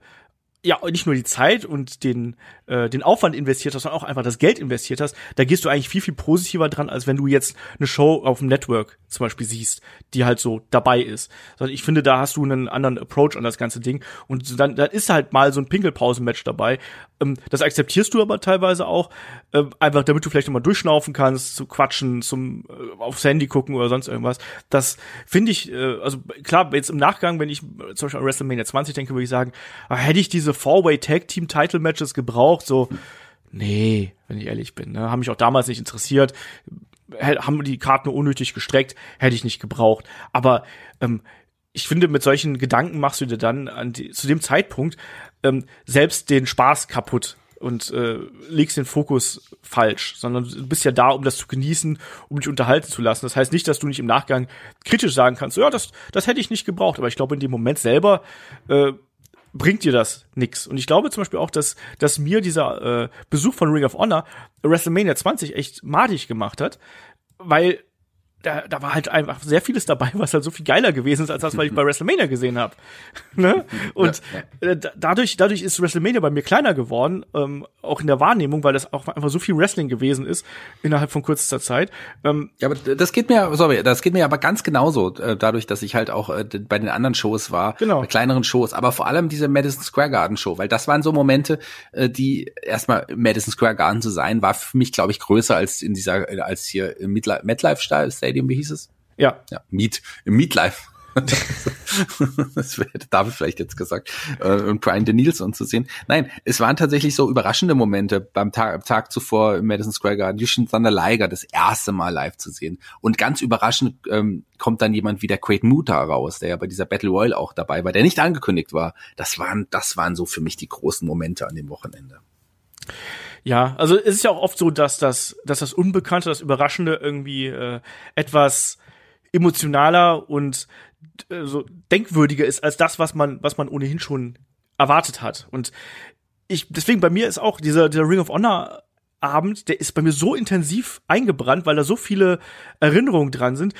ja nicht nur die Zeit und den äh, den Aufwand investiert hast, sondern auch einfach das Geld investiert hast, da gehst du eigentlich viel viel positiver dran, als wenn du jetzt eine Show auf dem Network zum Beispiel siehst, die halt so dabei ist. Sondern ich finde, da hast du einen anderen Approach an das ganze Ding und dann, dann ist halt mal so ein Pinkelpausen-Match dabei. Ähm, das akzeptierst du aber teilweise auch, äh, einfach damit du vielleicht nochmal durchschnaufen kannst, zu quatschen, zum äh, aufs Handy gucken oder sonst irgendwas. Das finde ich, äh, also klar, jetzt im Nachgang, wenn ich zum Beispiel an WrestleMania 20 denke, würde ich sagen, ah, hätte ich diese Four-Way Tag Team Title Matches gebraucht, so, nee, wenn ich ehrlich bin, ne, haben mich auch damals nicht interessiert, haben die Karten unnötig gestreckt, hätte ich nicht gebraucht. Aber ähm, ich finde, mit solchen Gedanken machst du dir dann an die, zu dem Zeitpunkt ähm, selbst den Spaß kaputt und äh, legst den Fokus falsch, sondern du bist ja da, um das zu genießen, um dich unterhalten zu lassen. Das heißt nicht, dass du nicht im Nachgang kritisch sagen kannst, ja, das, das hätte ich nicht gebraucht, aber ich glaube, in dem Moment selber äh, bringt dir das nix. Und ich glaube zum Beispiel auch, dass, dass mir dieser äh, Besuch von Ring of Honor WrestleMania 20 echt madig gemacht hat, weil da, da war halt einfach sehr vieles dabei, was halt so viel geiler gewesen ist, als das, was ich bei WrestleMania gesehen habe. ne? Und ja, ja. Äh, dadurch, dadurch ist WrestleMania bei mir kleiner geworden, ähm, auch in der Wahrnehmung, weil das auch einfach so viel Wrestling gewesen ist innerhalb von kürzester Zeit. Ähm, ja, aber das geht mir, sorry, das geht mir aber ganz genauso, äh, dadurch, dass ich halt auch äh, bei den anderen Shows war, genau. bei kleineren Shows, aber vor allem diese Madison Square Garden Show, weil das waren so Momente, äh, die erstmal Madison Square Garden zu sein, war für mich, glaube ich, größer als in dieser, äh, als hier im MetLife Stadium wie hieß es? Ja. Ja, Meet, im Meatlife. das hätte David vielleicht jetzt gesagt, äh, und Brian Danielson zu sehen. Nein, es waren tatsächlich so überraschende Momente beim Tag, Tag zuvor im Madison Square Garden, Yushin Thunder Liger das erste Mal live zu sehen. Und ganz überraschend ähm, kommt dann jemand wie der Quaid Muta raus, der ja bei dieser Battle Royale auch dabei war, der nicht angekündigt war. Das waren, das waren so für mich die großen Momente an dem Wochenende. Ja, also es ist ja auch oft so, dass das, dass das Unbekannte, das Überraschende irgendwie äh, etwas emotionaler und äh, so denkwürdiger ist als das, was man, was man ohnehin schon erwartet hat. Und ich, deswegen bei mir ist auch dieser, dieser Ring of Honor Abend, der ist bei mir so intensiv eingebrannt, weil da so viele Erinnerungen dran sind,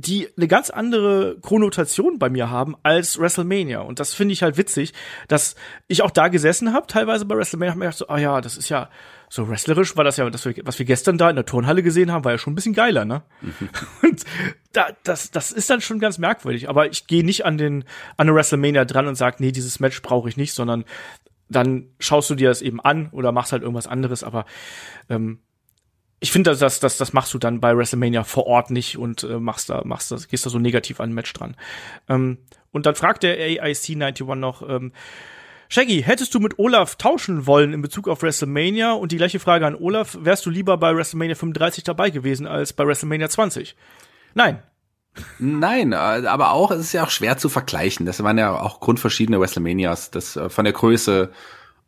die eine ganz andere Chronotation bei mir haben als WrestleMania. Und das finde ich halt witzig, dass ich auch da gesessen habe, teilweise bei WrestleMania, habe mir gedacht, so, ah ja, das ist ja so wrestlerisch, war das ja, das was wir gestern da in der Turnhalle gesehen haben, war ja schon ein bisschen geiler, ne? und da, das, das ist dann schon ganz merkwürdig. Aber ich gehe nicht an den, an eine WrestleMania dran und sage, nee, dieses Match brauche ich nicht, sondern dann schaust du dir das eben an oder machst halt irgendwas anderes. Aber ähm, ich finde, das, das, das, machst du dann bei WrestleMania vor Ort nicht und äh, machst da, machst das, gehst da so negativ an ein Match dran. Ähm, und dann fragt der AIC91 noch, ähm, Shaggy, hättest du mit Olaf tauschen wollen in Bezug auf WrestleMania? Und die gleiche Frage an Olaf, wärst du lieber bei WrestleMania 35 dabei gewesen als bei WrestleMania 20? Nein. Nein, äh, aber auch, es ist ja auch schwer zu vergleichen. Das waren ja auch grundverschiedene WrestleManias. Das äh, von der Größe,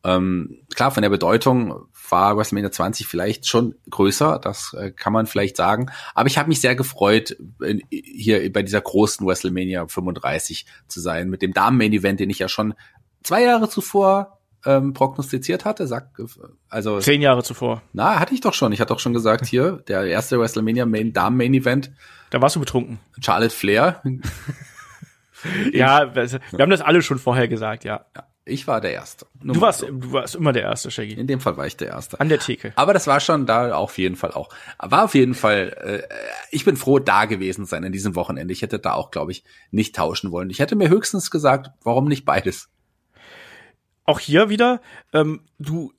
ähm, klar, von der Bedeutung war WrestleMania 20 vielleicht schon größer, das äh, kann man vielleicht sagen. Aber ich habe mich sehr gefreut, in, hier bei dieser großen WrestleMania 35 zu sein, mit dem Damen-Main-Event, den ich ja schon zwei Jahre zuvor ähm, prognostiziert hatte. Sag, also zehn Jahre zuvor. Na, hatte ich doch schon. Ich hatte doch schon gesagt hier, der erste WrestleMania Main Damen Main Event. Da warst du betrunken. Charlotte Flair. ja, wir haben das alle schon vorher gesagt, ja. ja ich war der Erste. Nur du warst, so. du warst immer der Erste, Shaggy. In dem Fall war ich der Erste. An der Theke. Aber das war schon da auf jeden Fall auch. War auf jeden Fall, äh, ich bin froh, da gewesen sein in diesem Wochenende. Ich hätte da auch, glaube ich, nicht tauschen wollen. Ich hätte mir höchstens gesagt, warum nicht beides? auch hier wieder, ähm, du,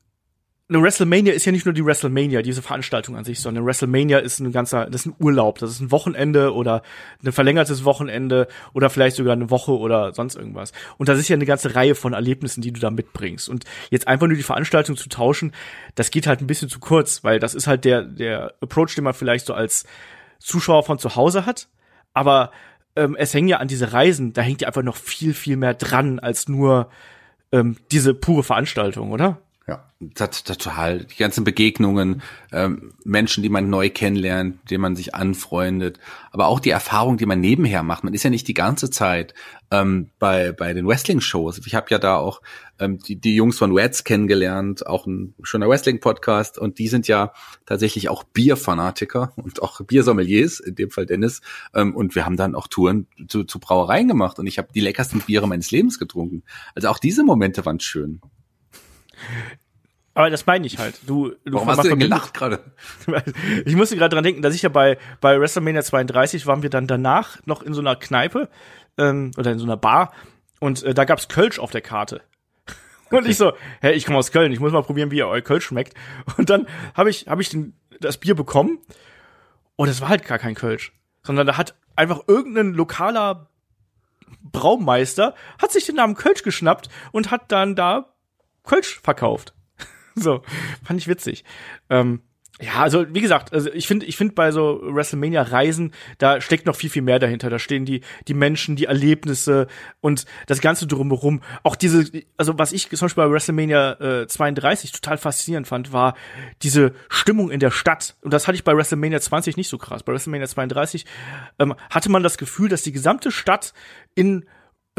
eine WrestleMania ist ja nicht nur die WrestleMania, diese Veranstaltung an sich, sondern WrestleMania ist ein ganzer, das ist ein Urlaub, das ist ein Wochenende oder ein verlängertes Wochenende oder vielleicht sogar eine Woche oder sonst irgendwas. Und das ist ja eine ganze Reihe von Erlebnissen, die du da mitbringst. Und jetzt einfach nur die Veranstaltung zu tauschen, das geht halt ein bisschen zu kurz, weil das ist halt der, der Approach, den man vielleicht so als Zuschauer von zu Hause hat. Aber ähm, es hängen ja an diese Reisen, da hängt ja einfach noch viel, viel mehr dran als nur ähm, diese pure Veranstaltung, oder? Total. Die ganzen Begegnungen, ähm, Menschen, die man neu kennenlernt, denen man sich anfreundet, aber auch die Erfahrung, die man nebenher macht. Man ist ja nicht die ganze Zeit ähm, bei bei den Wrestling-Shows. Ich habe ja da auch ähm, die, die Jungs von Reds kennengelernt, auch ein schöner Wrestling-Podcast, und die sind ja tatsächlich auch Bierfanatiker und auch Biersommeliers, in dem Fall Dennis. Ähm, und wir haben dann auch Touren zu, zu Brauereien gemacht und ich habe die leckersten Biere meines Lebens getrunken. Also auch diese Momente waren schön. Aber das meine ich halt. Du, du Warum hast du denn gelacht gerade? Ich musste gerade dran denken, dass ich ja bei, bei WrestleMania 32 waren wir dann danach noch in so einer Kneipe ähm, oder in so einer Bar und äh, da gab's Kölsch auf der Karte. Und okay. ich so, hey, ich komme aus Köln, ich muss mal probieren, wie euer Kölsch schmeckt. Und dann habe ich, hab ich den, das Bier bekommen und es war halt gar kein Kölsch, sondern da hat einfach irgendein lokaler Braumeister hat sich den Namen Kölsch geschnappt und hat dann da Kölsch verkauft. so, fand ich witzig. Ähm, ja, also wie gesagt, also ich finde, ich finde bei so WrestleMania Reisen, da steckt noch viel viel mehr dahinter. Da stehen die die Menschen, die Erlebnisse und das ganze drumherum. Auch diese, also was ich zum Beispiel bei WrestleMania äh, 32 total faszinierend fand, war diese Stimmung in der Stadt. Und das hatte ich bei WrestleMania 20 nicht so krass. Bei WrestleMania 32 ähm, hatte man das Gefühl, dass die gesamte Stadt in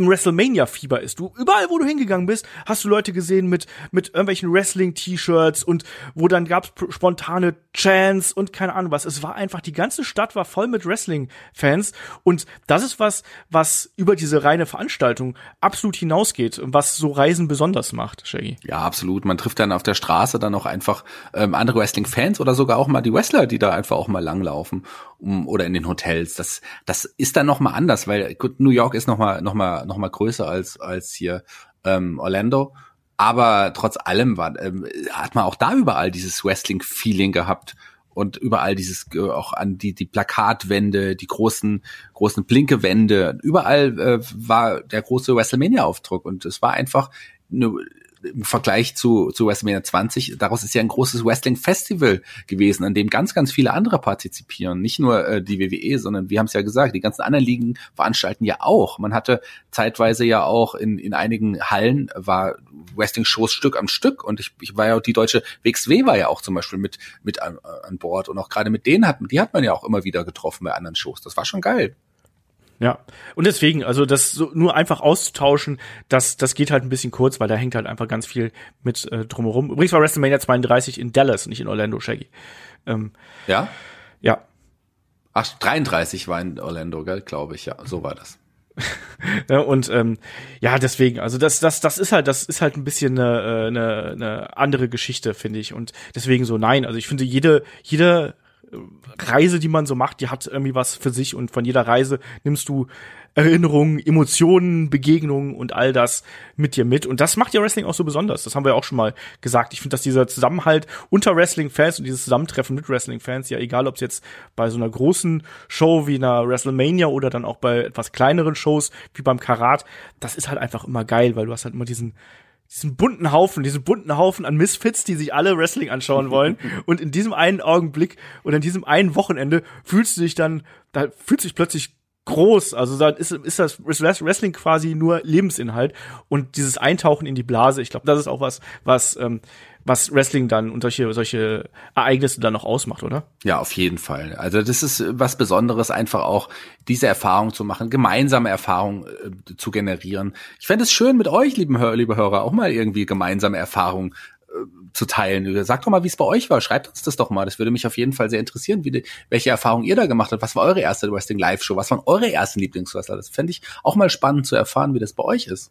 im WrestleMania-Fieber ist. Du, überall, wo du hingegangen bist, hast du Leute gesehen mit, mit irgendwelchen Wrestling-T-Shirts und wo dann gab's spontane Chants und keine Ahnung was. Es war einfach, die ganze Stadt war voll mit Wrestling-Fans und das ist was, was über diese reine Veranstaltung absolut hinausgeht und was so Reisen besonders macht, Shaggy. Ja, absolut. Man trifft dann auf der Straße dann auch einfach ähm, andere Wrestling-Fans oder sogar auch mal die Wrestler, die da einfach auch mal langlaufen um, oder in den Hotels. Das, das ist dann noch mal anders, weil gut, New York ist noch mal, noch noch mal größer als als hier ähm, Orlando. Aber trotz allem war, ähm, hat man auch da überall dieses Wrestling-Feeling gehabt und überall dieses äh, auch an die die Plakatwände, die großen großen Blinkewände, überall äh, war der große WrestleMania Aufdruck und es war einfach eine im Vergleich zu, zu WrestleMania 20, daraus ist ja ein großes Wrestling-Festival gewesen, an dem ganz, ganz viele andere partizipieren. Nicht nur äh, die WWE, sondern wir haben es ja gesagt, die ganzen anderen Ligen veranstalten ja auch. Man hatte zeitweise ja auch in, in einigen Hallen war Wrestling-Shows Stück am Stück und ich, ich war ja auch die deutsche WXW war ja auch zum Beispiel mit, mit an, an Bord und auch gerade mit denen hat, die hat man ja auch immer wieder getroffen bei anderen Shows. Das war schon geil. Ja, und deswegen, also das so nur einfach auszutauschen, das, das geht halt ein bisschen kurz, weil da hängt halt einfach ganz viel mit äh, drumherum. Übrigens war WrestleMania 32 in Dallas, nicht in Orlando, Shaggy. Ähm, ja? Ja. Ach, 33 war in Orlando, gell, glaube ich, ja, so war das. ja, und ähm, ja, deswegen, also das, das, das ist halt, das ist halt ein bisschen eine, äh, eine, eine andere Geschichte, finde ich. Und deswegen so, nein, also ich finde, jede, jede Reise, die man so macht, die hat irgendwie was für sich und von jeder Reise nimmst du Erinnerungen, Emotionen, Begegnungen und all das mit dir mit. Und das macht ja Wrestling auch so besonders. Das haben wir auch schon mal gesagt. Ich finde, dass dieser Zusammenhalt unter Wrestling-Fans und dieses Zusammentreffen mit Wrestling-Fans, ja egal, ob es jetzt bei so einer großen Show wie einer WrestleMania oder dann auch bei etwas kleineren Shows wie beim Karat, das ist halt einfach immer geil, weil du hast halt immer diesen diesen bunten Haufen, diesen bunten Haufen an Misfits, die sich alle Wrestling anschauen wollen. und in diesem einen Augenblick oder in diesem einen Wochenende fühlst du dich dann, da fühlst du dich plötzlich groß. Also da ist, ist das Wrestling quasi nur Lebensinhalt und dieses Eintauchen in die Blase. Ich glaube, das ist auch was, was ähm, was Wrestling dann und solche solche Ereignisse dann noch ausmacht, oder? Ja, auf jeden Fall. Also das ist was Besonderes, einfach auch diese Erfahrung zu machen, gemeinsame Erfahrungen äh, zu generieren. Ich fände es schön mit euch, lieben Hör liebe Hörer, auch mal irgendwie gemeinsame Erfahrungen äh, zu teilen. Sagt doch mal, wie es bei euch war. Schreibt uns das doch mal. Das würde mich auf jeden Fall sehr interessieren, wie die, welche Erfahrungen ihr da gemacht habt. Was war eure erste Wrestling Live Show? Was waren eure ersten Lieblingswrestler? Das fände ich auch mal spannend zu erfahren, wie das bei euch ist.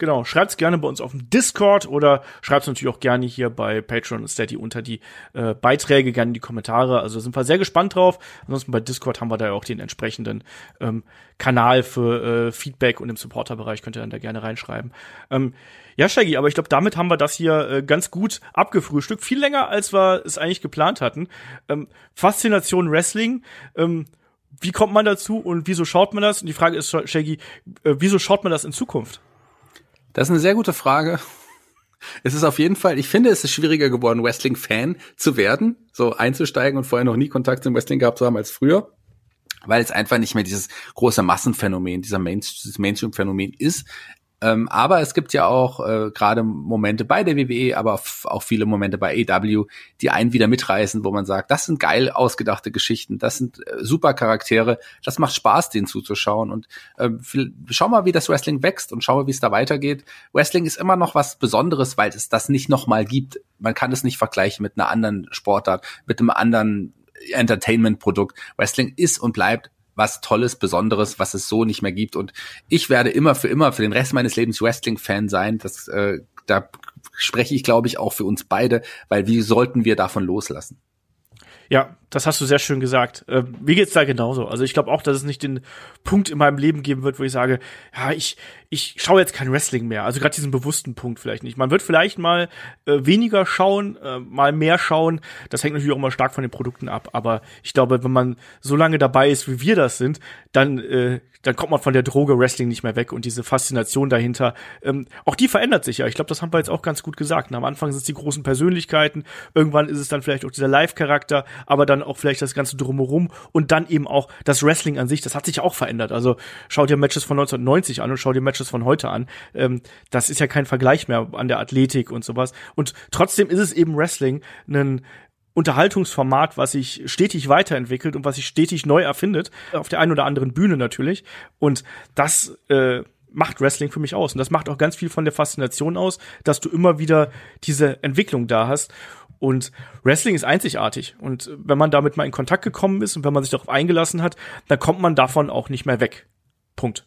Genau, schreibt's gerne bei uns auf dem Discord oder schreibt's natürlich auch gerne hier bei Patreon und Steady unter die äh, Beiträge, gerne in die Kommentare. Also sind wir sehr gespannt drauf. Ansonsten bei Discord haben wir da ja auch den entsprechenden ähm, Kanal für äh, Feedback und im Supporterbereich könnt ihr dann da gerne reinschreiben. Ähm, ja, Shaggy, aber ich glaube, damit haben wir das hier äh, ganz gut abgefrühstückt. Viel länger, als wir es eigentlich geplant hatten. Ähm, Faszination Wrestling. Ähm, wie kommt man dazu und wieso schaut man das? Und die Frage ist, Shaggy, äh, wieso schaut man das in Zukunft? Das ist eine sehr gute Frage. Es ist auf jeden Fall, ich finde, es ist schwieriger geworden, Wrestling-Fan zu werden, so einzusteigen und vorher noch nie Kontakt zum Wrestling gehabt zu haben als früher, weil es einfach nicht mehr dieses große Massenphänomen, dieser Main Mainstream-Phänomen ist. Ähm, aber es gibt ja auch äh, gerade Momente bei der WWE, aber auch viele Momente bei AW, die einen wieder mitreißen, wo man sagt, das sind geil ausgedachte Geschichten, das sind äh, super Charaktere, das macht Spaß, denen zuzuschauen. Und äh, schau mal, wie das Wrestling wächst und schau mal, wie es da weitergeht. Wrestling ist immer noch was Besonderes, weil es das nicht nochmal gibt. Man kann es nicht vergleichen mit einer anderen Sportart, mit einem anderen Entertainment-Produkt. Wrestling ist und bleibt was Tolles, Besonderes, was es so nicht mehr gibt. Und ich werde immer für immer, für den Rest meines Lebens Wrestling-Fan sein. Das, äh, da spreche ich, glaube ich, auch für uns beide, weil wie sollten wir davon loslassen? Ja, das hast du sehr schön gesagt. Äh, mir geht's da genauso. Also ich glaube auch, dass es nicht den Punkt in meinem Leben geben wird, wo ich sage, ja, ich ich schaue jetzt kein Wrestling mehr. Also gerade diesen bewussten Punkt vielleicht nicht. Man wird vielleicht mal äh, weniger schauen, äh, mal mehr schauen. Das hängt natürlich auch immer stark von den Produkten ab. Aber ich glaube, wenn man so lange dabei ist, wie wir das sind, dann äh, dann kommt man von der Droge Wrestling nicht mehr weg und diese Faszination dahinter, ähm, auch die verändert sich ja. Ich glaube, das haben wir jetzt auch ganz gut gesagt. Am Anfang sind es die großen Persönlichkeiten, irgendwann ist es dann vielleicht auch dieser Live-Charakter, aber dann auch vielleicht das Ganze drumherum und dann eben auch das Wrestling an sich, das hat sich auch verändert. Also schau dir Matches von 1990 an und schau dir Matches von heute an. Ähm, das ist ja kein Vergleich mehr an der Athletik und sowas. Und trotzdem ist es eben Wrestling ein Unterhaltungsformat, was sich stetig weiterentwickelt und was sich stetig neu erfindet, auf der einen oder anderen Bühne natürlich. Und das äh, macht Wrestling für mich aus. Und das macht auch ganz viel von der Faszination aus, dass du immer wieder diese Entwicklung da hast. Und Wrestling ist einzigartig. Und wenn man damit mal in Kontakt gekommen ist und wenn man sich darauf eingelassen hat, dann kommt man davon auch nicht mehr weg. Punkt.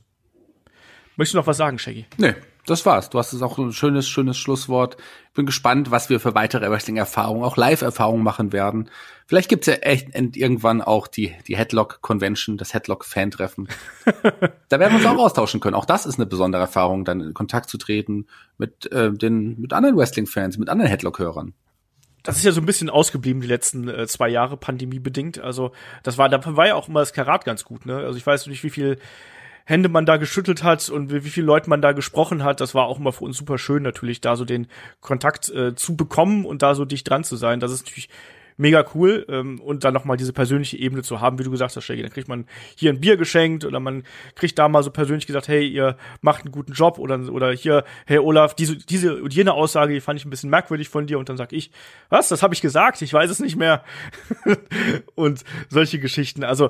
Möchtest du noch was sagen, Shaggy? Nee, das war's. Du hast es auch ein schönes, schönes Schlusswort. Bin gespannt, was wir für weitere Wrestling-Erfahrungen, auch Live-Erfahrungen machen werden. Vielleicht gibt's ja echt irgendwann auch die, die Headlock-Convention, das Headlock-Fan-Treffen. da werden wir uns auch austauschen können. Auch das ist eine besondere Erfahrung, dann in Kontakt zu treten mit, äh, den, mit anderen Wrestling-Fans, mit anderen Headlock-Hörern das ist ja so ein bisschen ausgeblieben die letzten äh, zwei Jahre Pandemie bedingt. Also das war, da war ja auch immer das Karat ganz gut. Ne? Also ich weiß nicht, wie viel Hände man da geschüttelt hat und wie, wie viele Leute man da gesprochen hat. Das war auch immer für uns super schön natürlich, da so den Kontakt äh, zu bekommen und da so dicht dran zu sein. Das ist natürlich mega cool ähm, und dann nochmal diese persönliche Ebene zu haben, wie du gesagt hast, Shaggy. Dann kriegt man hier ein Bier geschenkt oder man kriegt da mal so persönlich gesagt, hey, ihr macht einen guten Job oder, oder hier, hey Olaf, diese, diese und jene Aussage, die fand ich ein bisschen merkwürdig von dir und dann sag ich, was, das habe ich gesagt, ich weiß es nicht mehr und solche Geschichten. Also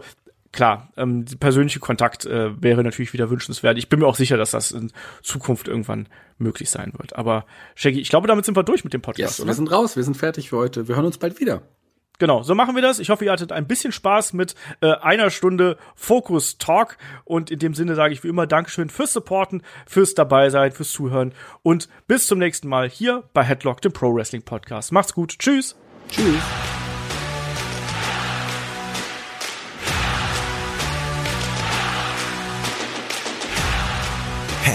klar, ähm, persönliche Kontakt äh, wäre natürlich wieder wünschenswert. Ich bin mir auch sicher, dass das in Zukunft irgendwann möglich sein wird. Aber Shaggy, ich glaube, damit sind wir durch mit dem Podcast. Yes, oder? wir sind raus, wir sind fertig für heute. Wir hören uns bald wieder. Genau, so machen wir das. Ich hoffe, ihr hattet ein bisschen Spaß mit äh, einer Stunde Focus Talk. Und in dem Sinne sage ich wie immer Dankeschön fürs Supporten, fürs Dabeisein, fürs Zuhören. Und bis zum nächsten Mal hier bei Headlock, dem Pro Wrestling Podcast. Macht's gut. Tschüss. Tschüss.